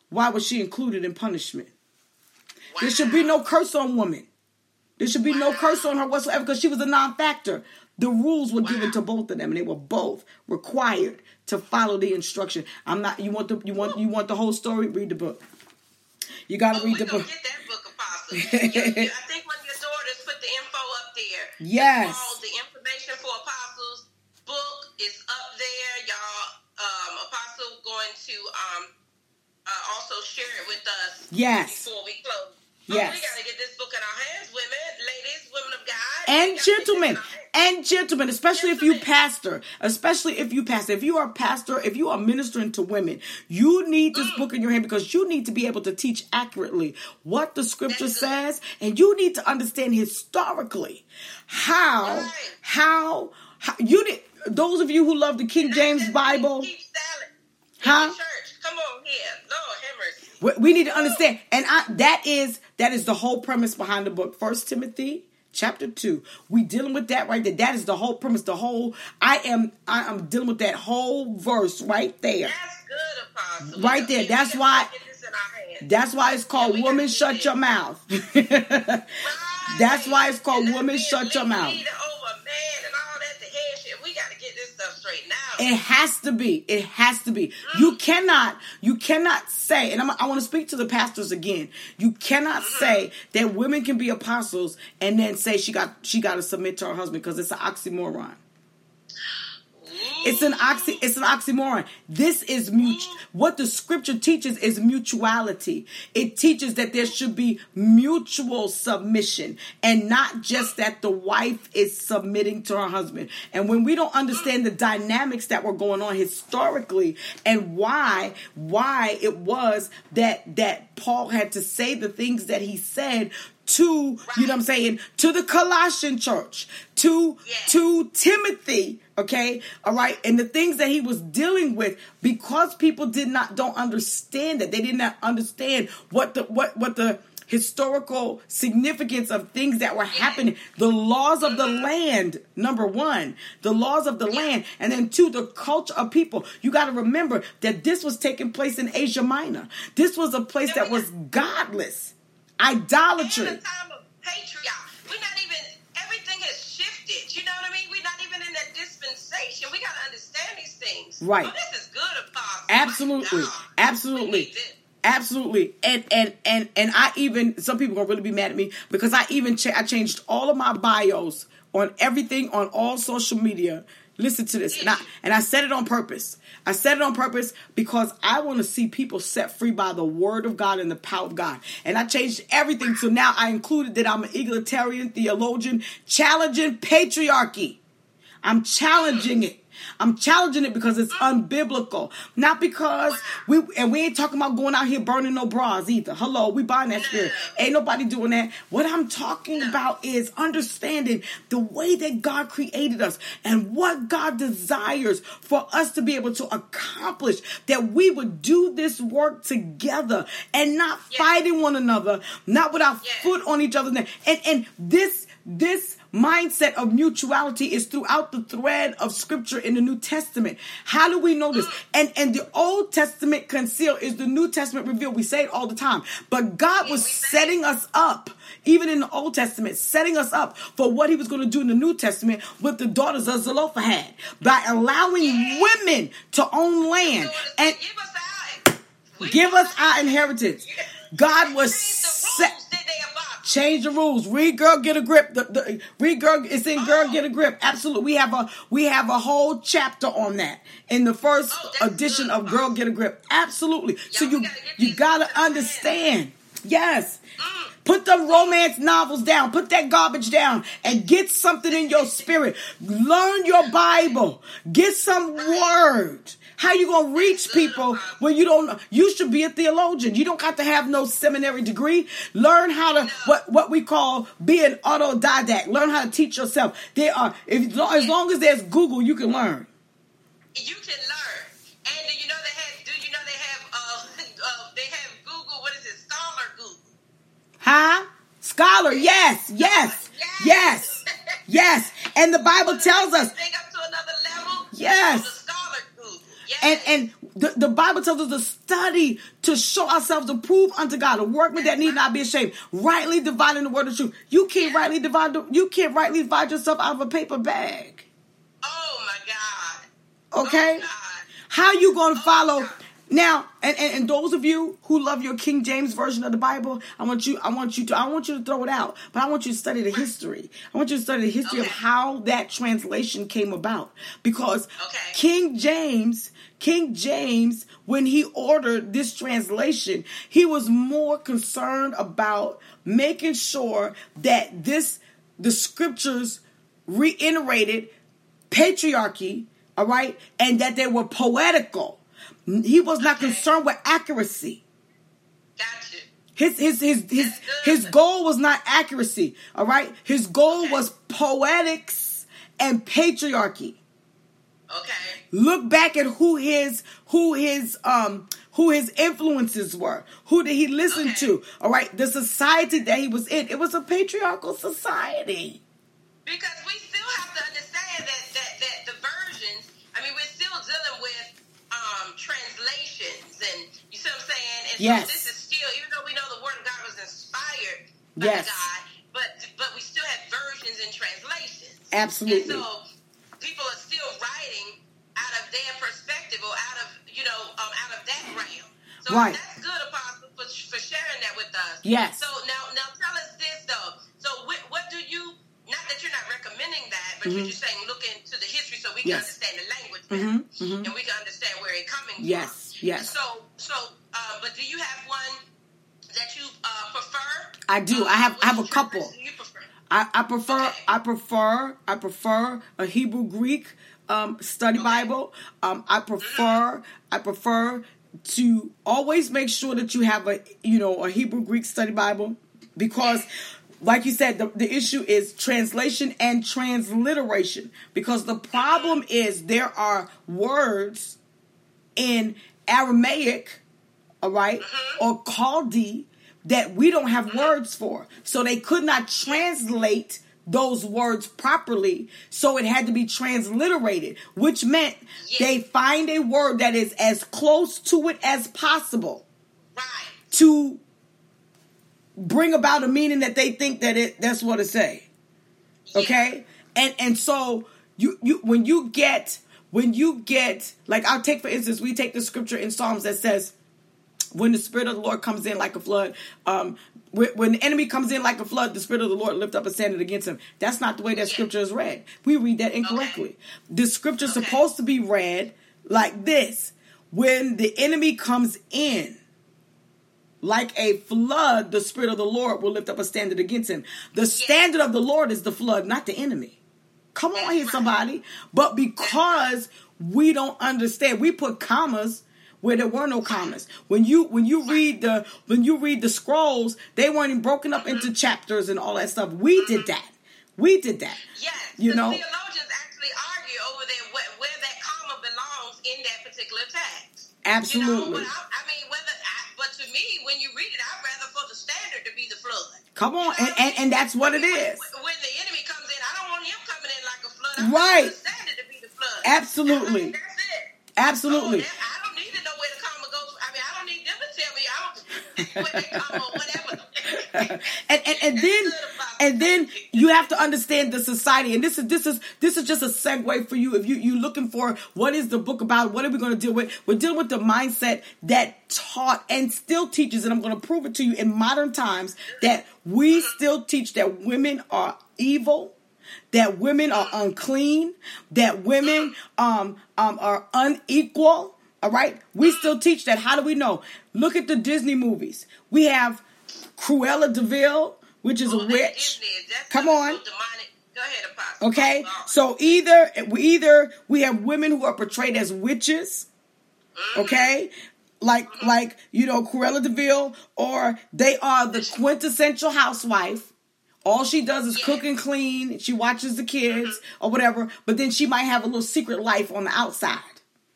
why was she included in punishment? Wow. There should be no curse on woman. There should be wow. no curse on her whatsoever because she was a non-factor. The rules were wow. given to both of them, and they were both required to follow the instruction. I'm not. You want the you want you want the whole story? Read the book. You got to oh, read the book. Oh, that book. I think when your daughters put the info up there. Yes. All the information for Apostles book is up there. Y'all, um, Apostle going to um, uh, also share it with us. Yes. Before we close. Yes. Oh, we got to get this book in our hands, women, ladies, women of God. And gentlemen. And gentlemen, especially if you pastor, especially if you pastor, if you are a pastor, if you are ministering to women, you need this mm. book in your hand because you need to be able to teach accurately what the scripture says, and you need to understand historically how, right. how, how, you need, those of you who love the King James Bible, huh? Come on here, Lord, we need to understand, and I, that is that is the whole premise behind the book. First Timothy chapter 2 we dealing with that right there. That is the whole premise the whole i am i am dealing with that whole verse right there. That's good apostle. Right there. That's why that's why it's called woman shut your mouth. That's why it's called woman shut your mouth It has to be. It has to be. You cannot, you cannot say, and I'm, i want to speak to the pastors again. You cannot say that women can be apostles and then say she got she got to submit to her husband because it's an oxymoron. It's an oxy it's an oxymoron. This is mutual what the scripture teaches is mutuality. It teaches that there should be mutual submission and not just that the wife is submitting to her husband. And when we don't understand the dynamics that were going on historically and why why it was that that Paul had to say the things that he said to right. you know what I'm saying to the Colossian church to yeah. to Timothy okay? All right? And the things that he was dealing with because people did not don't understand that they did not understand what the what what the historical significance of things that were happening. The laws of the mm-hmm. land number one. The laws of the land. And then two the culture of people. You got to remember that this was taking place in asia minor. This was a place oh, that was godless Idolatry. In a time of patriarch. We're not even, everything has shifted. You know what I mean? We're not even in that dispensation. We got to understand these things. Right. Oh, this is good, Apostle. Absolutely. Absolutely. Absolutely, and and and and I even some people gonna really be mad at me because I even cha- I changed all of my bios on everything on all social media Listen to this. And I, and I said it on purpose. I said it on purpose because I want to see people set free by the word of God and the power of God. And I changed everything. So now I included that I'm an egalitarian theologian challenging patriarchy. I'm challenging it. I'm challenging it because it's unbiblical. Not because we and we ain't talking about going out here burning no bras either. Hello, we buying that spirit. Ain't nobody doing that. What I'm talking about is understanding the way that God created us and what God desires for us to be able to accomplish. That we would do this work together and not fighting one another, not with our foot on each other's neck. And and this this mindset of mutuality is throughout the thread of scripture in the New Testament. How do we know this? And and the Old Testament concealed is the New Testament revealed. We say it all the time. But God was setting us up, even in the Old Testament, setting us up for what he was going to do in the New Testament with the daughters of Zelophehad by allowing women to own land and give us our inheritance. God was change the rules. Read girl, get a grip. The, the read girl, it's in girl, get a grip. Absolutely, we have a we have a whole chapter on that in the first oh, edition of Girl Get a Grip. Absolutely. so you you gotta understand. Yes. Put the romance novels down. Put that garbage down and get something in your spirit. Learn your Bible. Get some word. How you gonna reach people when you don't? You should be a theologian. You don't have to have no seminary degree. Learn how to what what we call be an autodidact. Learn how to teach yourself. There are if, as long as there's Google, you can learn. You can learn, Huh? Scholar. Yes. Yes. Yes. Yes. And the Bible tells us. Yes. And and the, the Bible tells us to study to show ourselves approved unto God, a workman that need not be ashamed, rightly dividing the word of truth. You can't rightly divide the, you can't rightly divide yourself out of a paper bag. Oh my God. Okay? Oh God. How you gonna oh follow now, and, and, and those of you who love your King James version of the Bible, I want you, I want you to, I want you to throw it out, but I want you to study the history. I want you to study the history okay. of how that translation came about. Because okay. King James, King James, when he ordered this translation, he was more concerned about making sure that this, the scriptures reiterated patriarchy, all right, and that they were poetical he was not okay. concerned with accuracy. Gotcha. His his his his his goal was not accuracy. All right. His goal okay. was poetics and patriarchy. Okay. Look back at who his who his um who his influences were. Who did he listen okay. to? All right. The society that he was in. It was a patriarchal society. Because we still have to understand that that, that the versions. I mean, we're still dealing with um, translations, and you see what I'm saying? And yes. So this is still, even though we know the Word of God was inspired by yes. God, but but we still have versions and translations. Absolutely. And so people are still writing out of their perspective or out of you know um, out of that realm. So right. that's good, Apostle, for, for sharing that with us. Yes. So now now tell us this though. So what, what do you? Not that you're not recommending that, but mm-hmm. you're just saying look into the history so we can yes. understand the language mm-hmm. Mm-hmm. and we can understand where it's coming yes. from. Yes. So so, uh, but do you have one that you uh, prefer? I do. Uh, I have. I have a couple. You prefer? I, I prefer. Okay. I prefer. I prefer a Hebrew Greek um, study okay. Bible. Um, I prefer. I prefer to always make sure that you have a you know a Hebrew Greek study Bible because like you said, the, the issue is translation and transliteration because the problem is there are words in Aramaic, all right, mm-hmm. or Chaldee that we don't have words for. So they could not translate those words properly. So it had to be transliterated, which meant yes. they find a word that is as close to it as possible right. to bring about a meaning that they think that it that's what it say. Okay? And and so you you when you get when you get like I'll take for instance, we take the scripture in Psalms that says when the spirit of the Lord comes in like a flood, um, when the enemy comes in like a flood, the spirit of the Lord lift up a standard against him. That's not the way that scripture is read. We read that incorrectly. Okay. The scripture is okay. supposed to be read like this: When the enemy comes in like a flood, the spirit of the Lord will lift up a standard against him. The standard of the Lord is the flood, not the enemy. Come on here, somebody. But because we don't understand, we put commas where there were no commas. When you when you read the when you read the scrolls, they weren't broken up into mm-hmm. chapters and all that stuff. We did mm-hmm. that. We did that. Yes. You know. Theologians actually argue over there where, where, that comma belongs in that particular text. Absolutely. You know, I, I, mean, whether I, but to me, when you read it, I'd rather for the standard to be the flood. Come on, you know and, and, and that's what it is. When, when, the enemy comes in, I don't want him coming in like a flood. I right. the standard to be the flood. Absolutely. I mean, that's it. Absolutely. Oh, that, and, and and then and then you have to understand the society and this is this is this is just a segue for you if you you looking for what is the book about what are we going to deal with we're dealing with the mindset that taught and still teaches and i'm going to prove it to you in modern times that we still teach that women are evil that women are unclean that women um, um are unequal all right? We still teach that. How do we know? Look at the Disney movies. We have Cruella de Vil, which is oh, a witch. Come on. okay, so either we either we have women who are portrayed as witches, mm-hmm. okay, like mm-hmm. like you know Cruella de Vil, or they are the quintessential housewife. All she does is yeah. cook and clean. She watches the kids mm-hmm. or whatever, but then she might have a little secret life on the outside.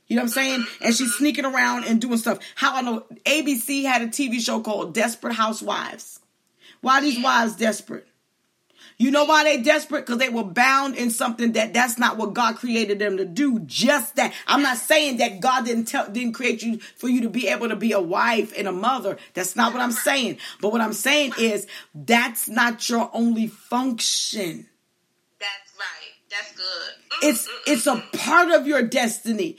You know what I'm saying? And she's sneaking around and doing stuff. How I know ABC had a TV show called Desperate Housewives. Why these wives desperate? You know why they desperate? Because they were bound in something that that's not what God created them to do. Just that. I'm not saying that God didn't tell, didn't create you for you to be able to be a wife and a mother. That's not what I'm saying. But what I'm saying is that's not your only function. That's right. That's good. Mm, it's mm, it's a mm, part of your destiny.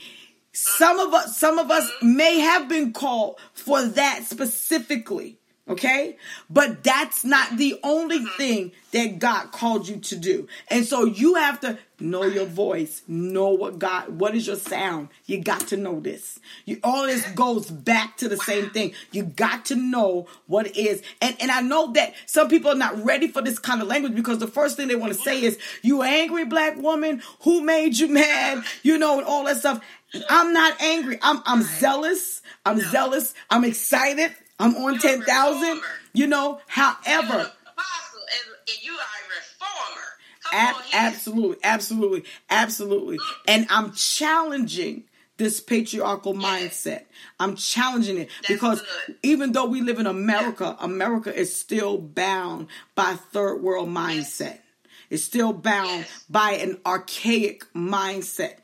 Some of us, some of us mm-hmm. may have been called for that specifically. Okay. But that's not the only mm-hmm. thing that God called you to do. And so you have to know your voice, know what God, what is your sound. You got to know this. You, all this goes back to the same thing. You got to know what it is. And, and I know that some people are not ready for this kind of language because the first thing they want to say mm-hmm. is, you angry black woman, who made you mad? You know, and all that stuff. I'm not angry. I'm I'm zealous. I'm zealous. I'm excited. I'm on You're ten thousand. You know, however. you are a reformer. Ab- absolutely, absolutely, absolutely. Mm. And I'm challenging this patriarchal mindset. I'm challenging it That's because good. even though we live in America, yeah. America is still bound by third world mindset. Yes. It's still bound yes. by an archaic mindset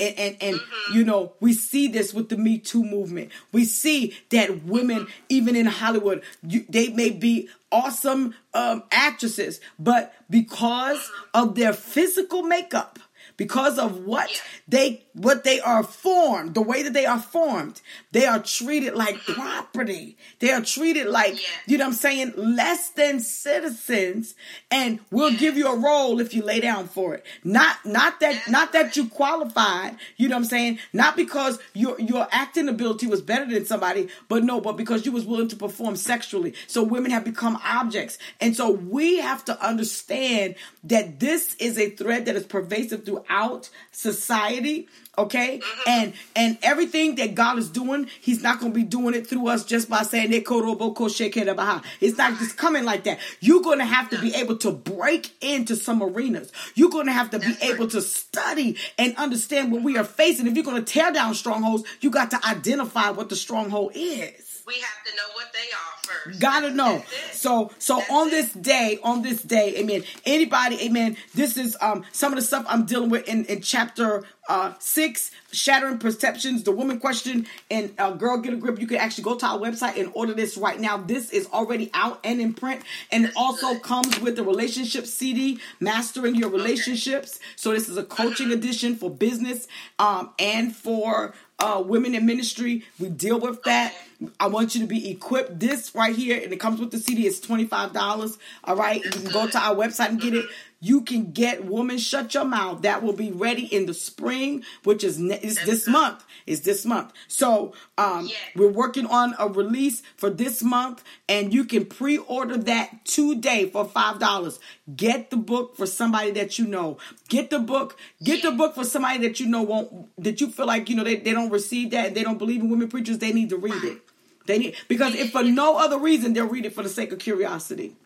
and and, and mm-hmm. you know we see this with the me too movement we see that women mm-hmm. even in hollywood you, they may be awesome um, actresses but because mm-hmm. of their physical makeup because of what they what they are formed, the way that they are formed, they are treated like mm-hmm. property. They are treated like you know what I'm saying, less than citizens, and we'll give you a role if you lay down for it. Not not that not that you qualified, you know what I'm saying? Not because your your acting ability was better than somebody, but no, but because you was willing to perform sexually. So women have become objects. And so we have to understand that this is a thread that is pervasive through throughout society okay? Mm-hmm. and and everything that god is doing he's not going to be doing it through us just by saying it's not just coming like that. You're going to have to be able to break into some arenas. You're going to have to be able to study and understand what we are facing. If you're going to tear down strongholds you got to identify what the stronghold is we have to know what they are first. Gotta know. So so That's on it. this day, on this day, amen. Anybody, amen. This is um some of the stuff I'm dealing with in, in chapter uh six, shattering perceptions, the woman question, and uh, girl get a grip. You can actually go to our website and order this right now. This is already out and in print, and That's it also good. comes with the relationship CD, mastering your relationships. Okay. So this is a coaching edition for business um and for uh, women in ministry. We deal with that. I want you to be equipped. This right here, and it comes with the CD. It's twenty five dollars. All right, you can go to our website and get it. You can get "Woman Shut Your Mouth." That will be ready in the spring, which is, ne- is this month. Is this month? So um, Yeah. we're working on a release for this month, and you can pre-order that today for five dollars. Get the book for somebody that you know. Get the book. Get the book for somebody that you know won't. That you feel like you know they, they don't receive that. and They don't believe in women preachers. They need to read it. They need because if for no other reason they'll read it for the sake of curiosity.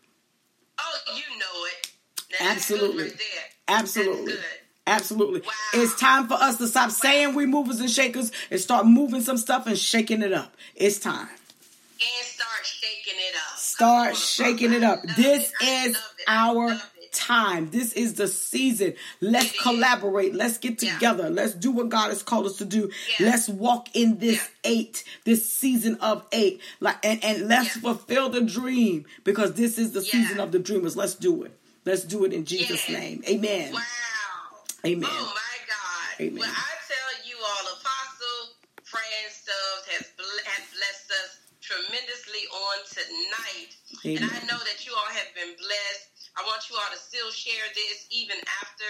Oh, you know it. Now, that's Absolutely. right. Absolutely. Absolutely. Wow. It's time for us to stop saying we movers and shakers and start moving some stuff and shaking it up. It's time. And start shaking it up. Start shaking it up. This it. Is our time. This is the season. Let's collaborate. Let's get Yeah. together. Let's do what God has called us to do. Yeah. Let's walk in this Yeah. eight, this season of eight. Like and, and let's Yeah. fulfill the dream because this is the Yeah. season of the dreamers. Let's do it. Let's do it in Jesus' Yeah. name. Amen. Wow. Amen. Oh my God. Amen. Well, I tell you all, Apostle Fran Stubbs has, ble- has blessed us tremendously on tonight. And I know that you all have been blessed. I want you all to still share this even after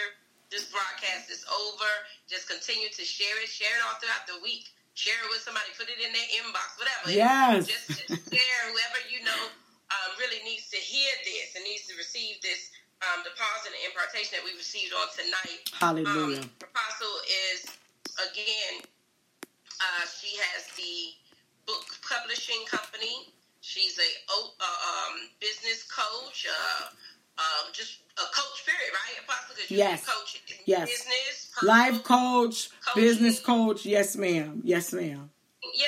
this broadcast is over. Just continue to share it. Share it all throughout the week. Share it with somebody. Put it in their inbox. Whatever. Yes. Just, just share whoever you know um, really needs to hear this and needs to receive this um, deposit and impartation that we received on tonight. Hallelujah. Um, Apostle is again. Uh, she has the book publishing company. She's a uh, um, business coach. Uh, um, just a coach, period, right? Apostle, Yes. coach Yes. business, Life coach, Coaching. business coach. Yes, ma'am. Yes, ma'am. Yeah.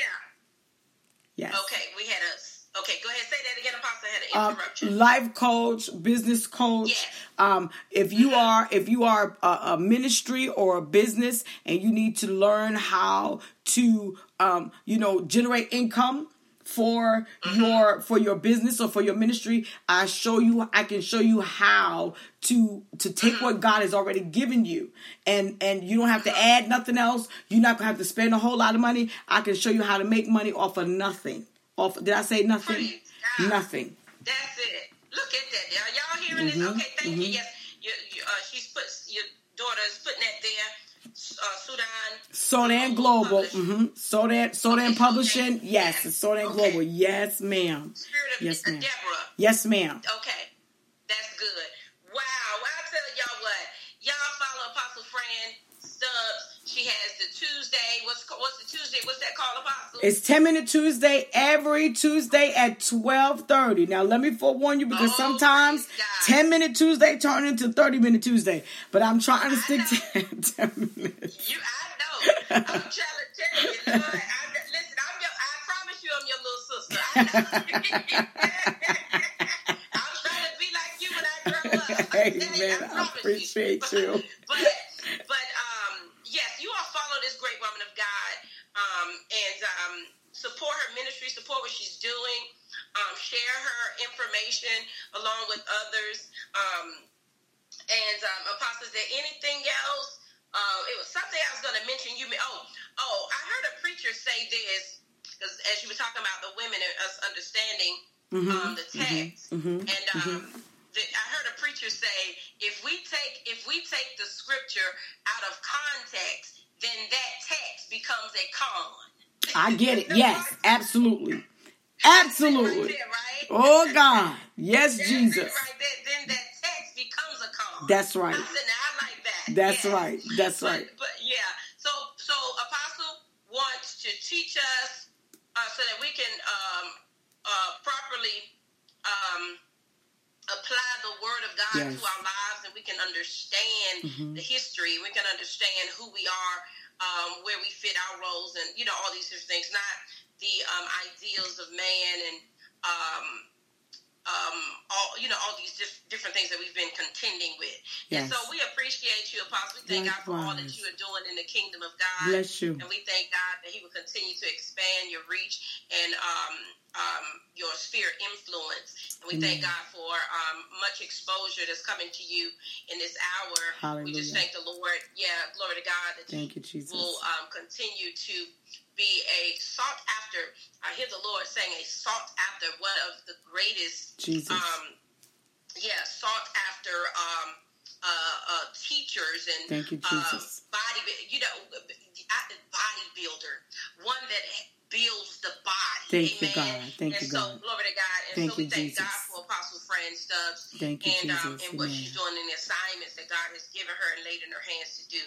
Yes. Okay, we had a. Okay, go ahead. Say that again, Apostle. I had an Um, interruption. life coach, business coach. Yes. Um, if you are if you are a, a ministry or a business and you need to learn how to um, you know generate income for Mm-hmm. your for your business or for your ministry, I show you I can show you how to to take Mm-hmm. what God has already given you and and you don't have to add nothing else. You're not gonna have to spend a whole lot of money. I can show you how to make money off of nothing. Off did I say nothing? Nothing. That's it. Look at that. Are y'all hearing Mm-hmm. this? Okay, thank you. Yes, you, you, uh, she's put your daughter is putting that there. Uh, Sudan. Sodan Global. Mm-hmm. Sodan Sodan Okay, Publishing. Yes, it's Sodan Okay. Global. Yes, ma'am. Spirit of Yes, ma'am. Deborah. Yes, ma'am. Okay, that's good. Wow. Well, I tell y'all what. Y'all follow Apostle Fran Stubbs. She has the Tuesday. What's what's the Tuesday? What's that called, Apostle? It's 10 minute Tuesday every Tuesday at 12:30. Now let me forewarn you because Oh, sometimes 10 minute Tuesday turn into 30 minute Tuesday. But I'm trying to stick to 10 minutes. You, I know. I'm trying to tell you, Lord. I, listen, I'm your. I promise you, I'm your little sister. I. I'm trying to be like you when I grow up. I you, Amen. I promise appreciate you. But, but um, and um, support her ministry, support what she's doing, um, share her information along with others. Um, and um, Apostle, is there anything else? Uh, it was something I was going to mention. You, oh, oh, I heard a preacher say this because as you were talking about the women and us understanding um, the text, mhm, and um, the, I heard a preacher say, if we take if we take the scripture out of context, then that text becomes a con. I get it. Yes, absolutely. Absolutely. right? Oh God. Yes, That's Jesus. right. Then that text becomes a con. That's right. I said, I like that. That's Yes. right. That's But- right. But yeah, so so Apostle wants to teach us uh, so that we can um, uh, properly um, apply the Word of God Yes. to our lives, and we can understand Mhm. the history. We can understand who we are, um, where we fit our roles, and you know all these different things. Not the um, ideals of man and um, um, all you know all these diff- different things that we've been contending with. And Yes. so we appreciate you, Apostle. We thank God for all that you are doing in the kingdom of God. Bless you. And we thank God that He will continue to expand your reach and um, um, your sphere influence. And we thank God for um, much much exposure that's coming to you in this hour. Hallelujah. We just thank the Lord. Yeah, glory to God that Thank you, Jesus. will um, continue to be a sought after. I hear the Lord saying a sought after one of the greatest. Jesus. Um, yeah, sought after um, uh, uh, teachers and Thank you, uh, Jesus. body, you know, bodybuilder, one that builds the body. Thank you, Amen. God. Thank and you, so, God. glory to God. And Thank so we you, thank Jesus. God for Apostle Fran Stubbs Thank you, and, um, Jesus. and what Amen. she's doing in the assignments that God has given her and laid in her hands to do.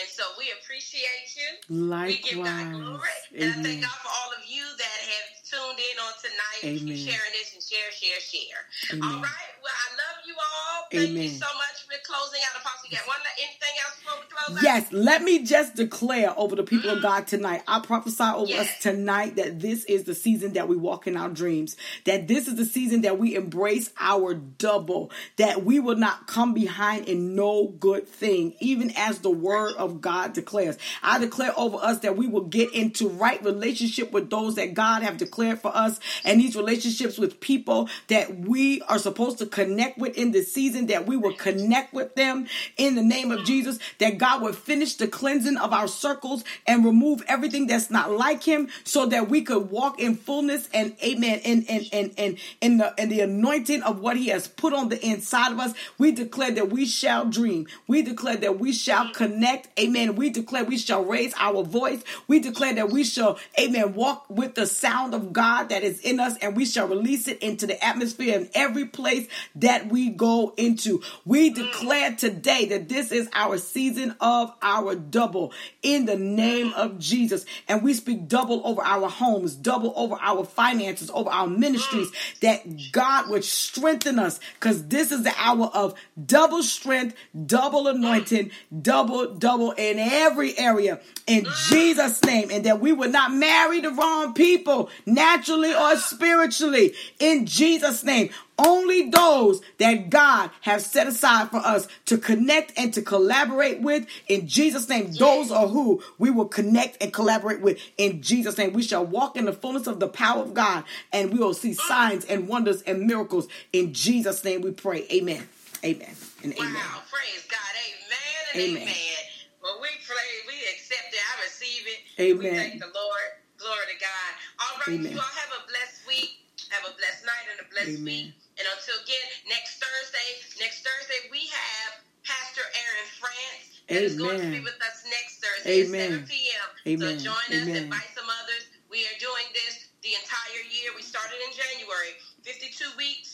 And so we appreciate you. We give God Likewise. glory. And I thank God for all of you that have tuned in on tonight. Amen. Keep sharing this and share, share, share. Amen. All right. Well, I love you all. Thank you so much for closing out. Apostle, you got one anything else before we close out? Yes, let me just declare over the people of mm-hmm. God tonight. I prophesy over Yes. us tonight that this is the season that we walk in our dreams, that this is the season that we embrace our double, that we will not come behind in no good thing, even as the word of God declares. I declare over us that we will get into right relationship with those that God have declared for us, and these relationships with people that we are supposed to connect with in this season, that we will connect with them in the name of Jesus, that God would finish the cleansing of our circles and remove everything that's not like him so that we could walk in fullness and amen and and and and in the and the anointing of what he has put on the inside of us. We declare that we shall dream. We declare that we shall connect. Amen. We declare we shall raise our voice. We declare that we shall, amen, walk with the sound of God that is in us and we shall release it into the atmosphere in every place that we go into. We declare today that this is our season of our double in the name of Jesus. And we speak double over our homes, double over our finances, over our ministries, that God would strengthen us because this is the hour of double strength, double anointing, double, double in every area in Jesus' name. And that we would not marry the wrong people naturally or spiritually in Jesus' name. Only those that God has set aside for us to connect and to collaborate with in Jesus' name. Those are who we will connect and collaborate with in Jesus' name. We shall walk in the fullness of the power of God and we will see signs and wonders and miracles in Jesus' name. We pray. Amen. Amen. And amen. Wow, praise God. Amen and Amen. amen. Well, we pray, we accept it, I receive it. Amen. We thank the Lord. Glory to God. All right, Amen. you all have a blessed week. Have a blessed night and a blessed Amen. week. And until again, next Thursday, next Thursday, we have Pastor Aaron France that is going to be with us next Thursday Amen. at 7 p.m. Amen. So join us, Amen. invite some others. We are doing this the entire year. We started in January, 52 weeks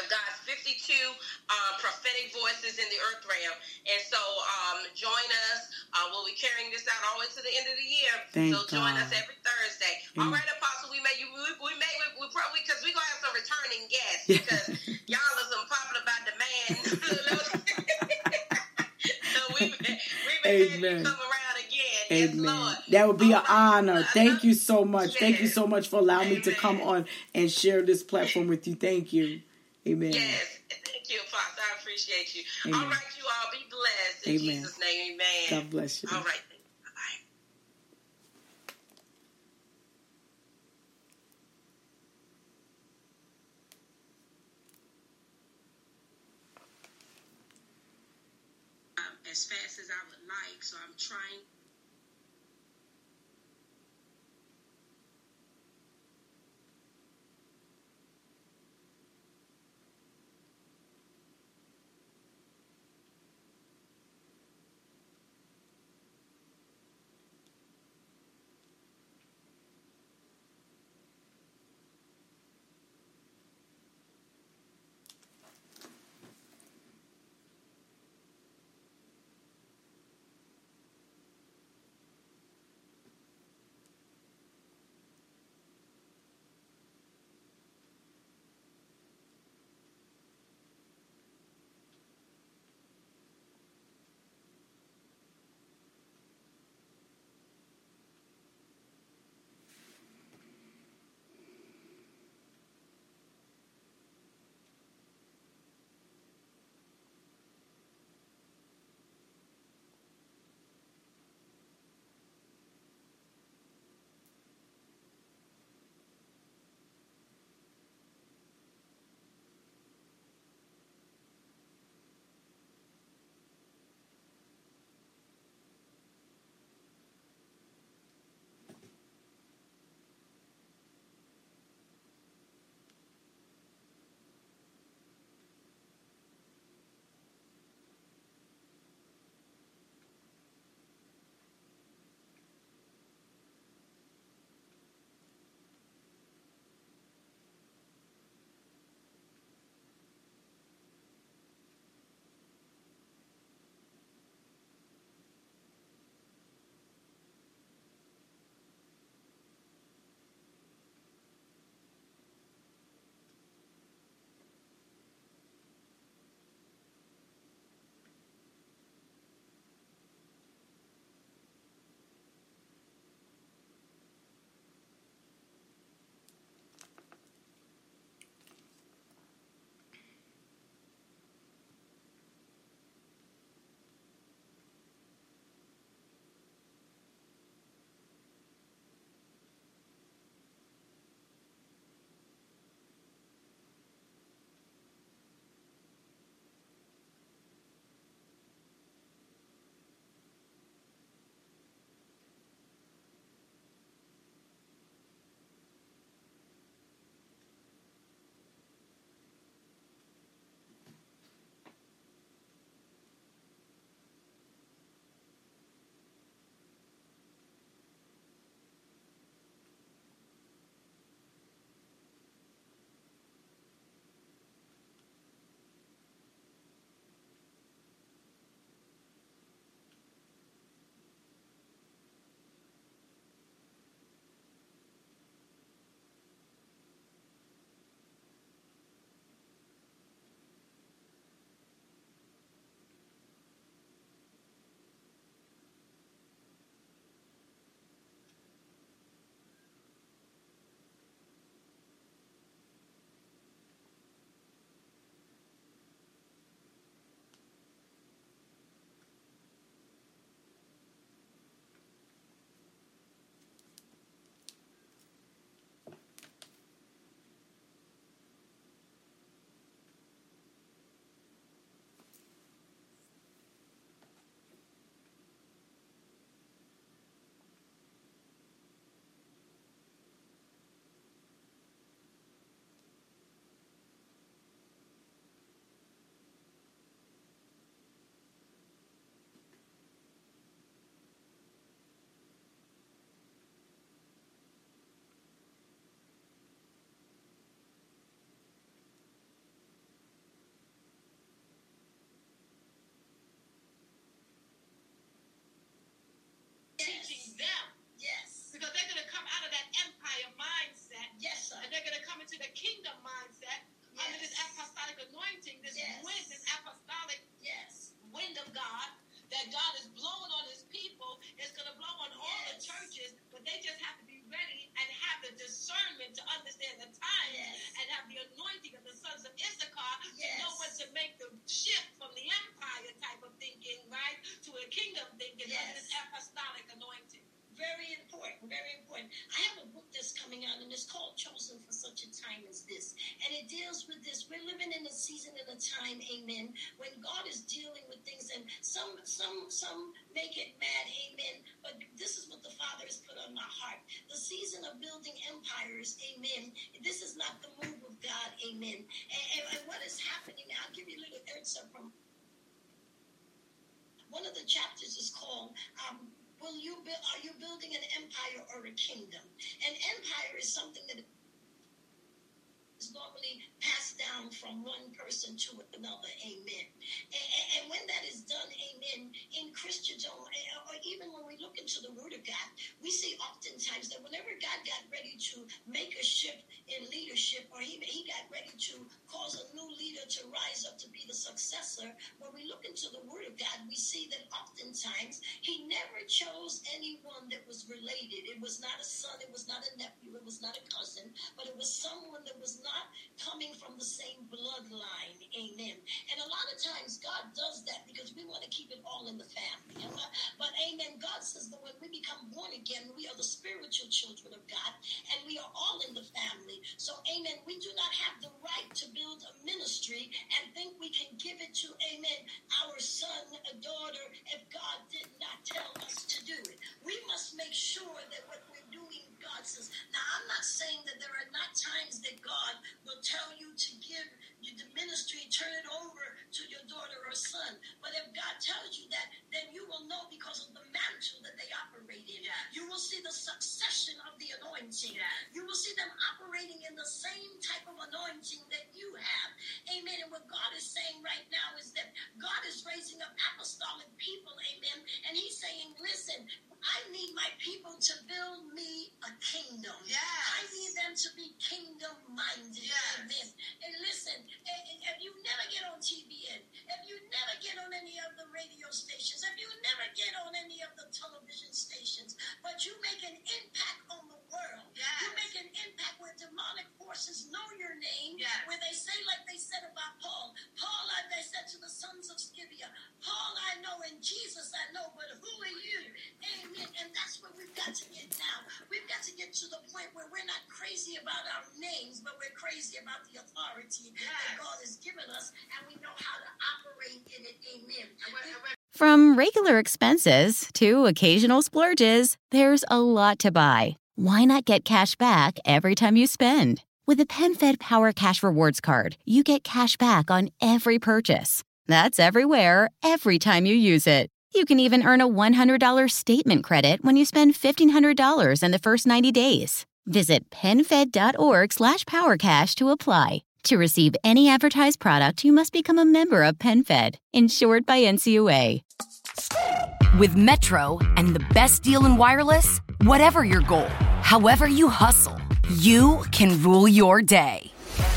of God's 52 uh, prophetic voices in the earth realm. And so um, join us. Uh, we'll be carrying this out all the way to the end of the year. Thank so join God. us every Thursday. Amen. All right, Apostle, we may we, we may we, we probably because we're gonna have some returning guests because y'all are some popular by demand. so we may, we may Amen. come around again. Amen. Lord. That would be All an honor. Thank you so much. Thank you so much for allowing me to come on and share this platform with you. Thank you. Amen. Yes, thank you, Apostle. I appreciate you. Amen. All right, you all be blessed in Amen. Jesus' name. Amen. God bless you. All right. Um, as fast as I would like, so I'm trying. Successor, when we look into the Word of God, we see that oftentimes he never chose anyone that was related. It was not a son, it was not a nephew, it was not a cousin, but it was someone that was not coming from the same bloodline. Amen. And a lot of times God does that because we want to keep it all in the family. But amen. God says that when we become born again, we are the spiritual children of God and we are all in the family. So amen. We do not have the right to build a ministry and think we can give it to, amen, our son, a daughter, if God did not tell us to do it. We must make sure that what we're doing, God says. Now, I'm not saying that there are not times that God will tell you to give the ministry, turn it over to your daughter or son. But if God tells you that, then you will know because of the mantle that they operate in. You will see the succession of the anointing. You will see them operating in the same type of anointing that you have. Amen. And what God is saying right now is that God is raising up apostolic people. Amen. And He's saying, listen, I need my people to build me a kingdom. Yes. I need them to be kingdom minded. Yes. Amen. And listen, if you never get on TBN, if you never get on any of the radio stations, if you never get on any of the television stations, but you make an impact on the world, yes. you make an impact where demonic forces know your name, yes. where they say, like they said about Paul, Paul, like they said to the sons of Sceva, Paul I know and Jesus I know, but who are you? Amen. And that's where we've got to get now. We've got to get to the point where we're not crazy about our names, but we're crazy about the authority yes. that God has given us, and we know how to operate in it. Amen. From regular expenses to occasional splurges, there's a lot to buy. Why not get cash back every time you spend? With a PenFed Power Cash Rewards card, you get cash back on every purchase. That's everywhere, every time you use it. You can even earn a $100 statement credit when you spend $1,500 in the first 90 days. Visit PenFed.org slash PowerCash to apply. To receive any advertised product, you must become a member of PenFed, insured by NCUA. With Metro and the best deal in wireless, whatever your goal, however you hustle, you can rule your day.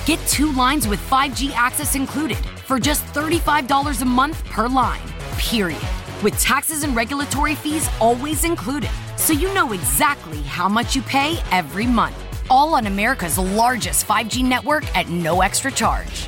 Get two lines with 5G access included for just $35 a month per line, period with taxes and regulatory fees always included, so you know exactly how much you pay every month. All on America's largest 5G network at no extra charge.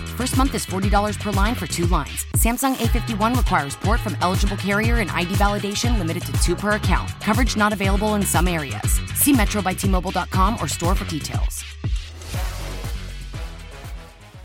First month is $40 per line for two lines. Samsung A51 requires port from eligible carrier and ID validation limited to two per account. Coverage not available in some areas. See metrobytmobile.com or store for details.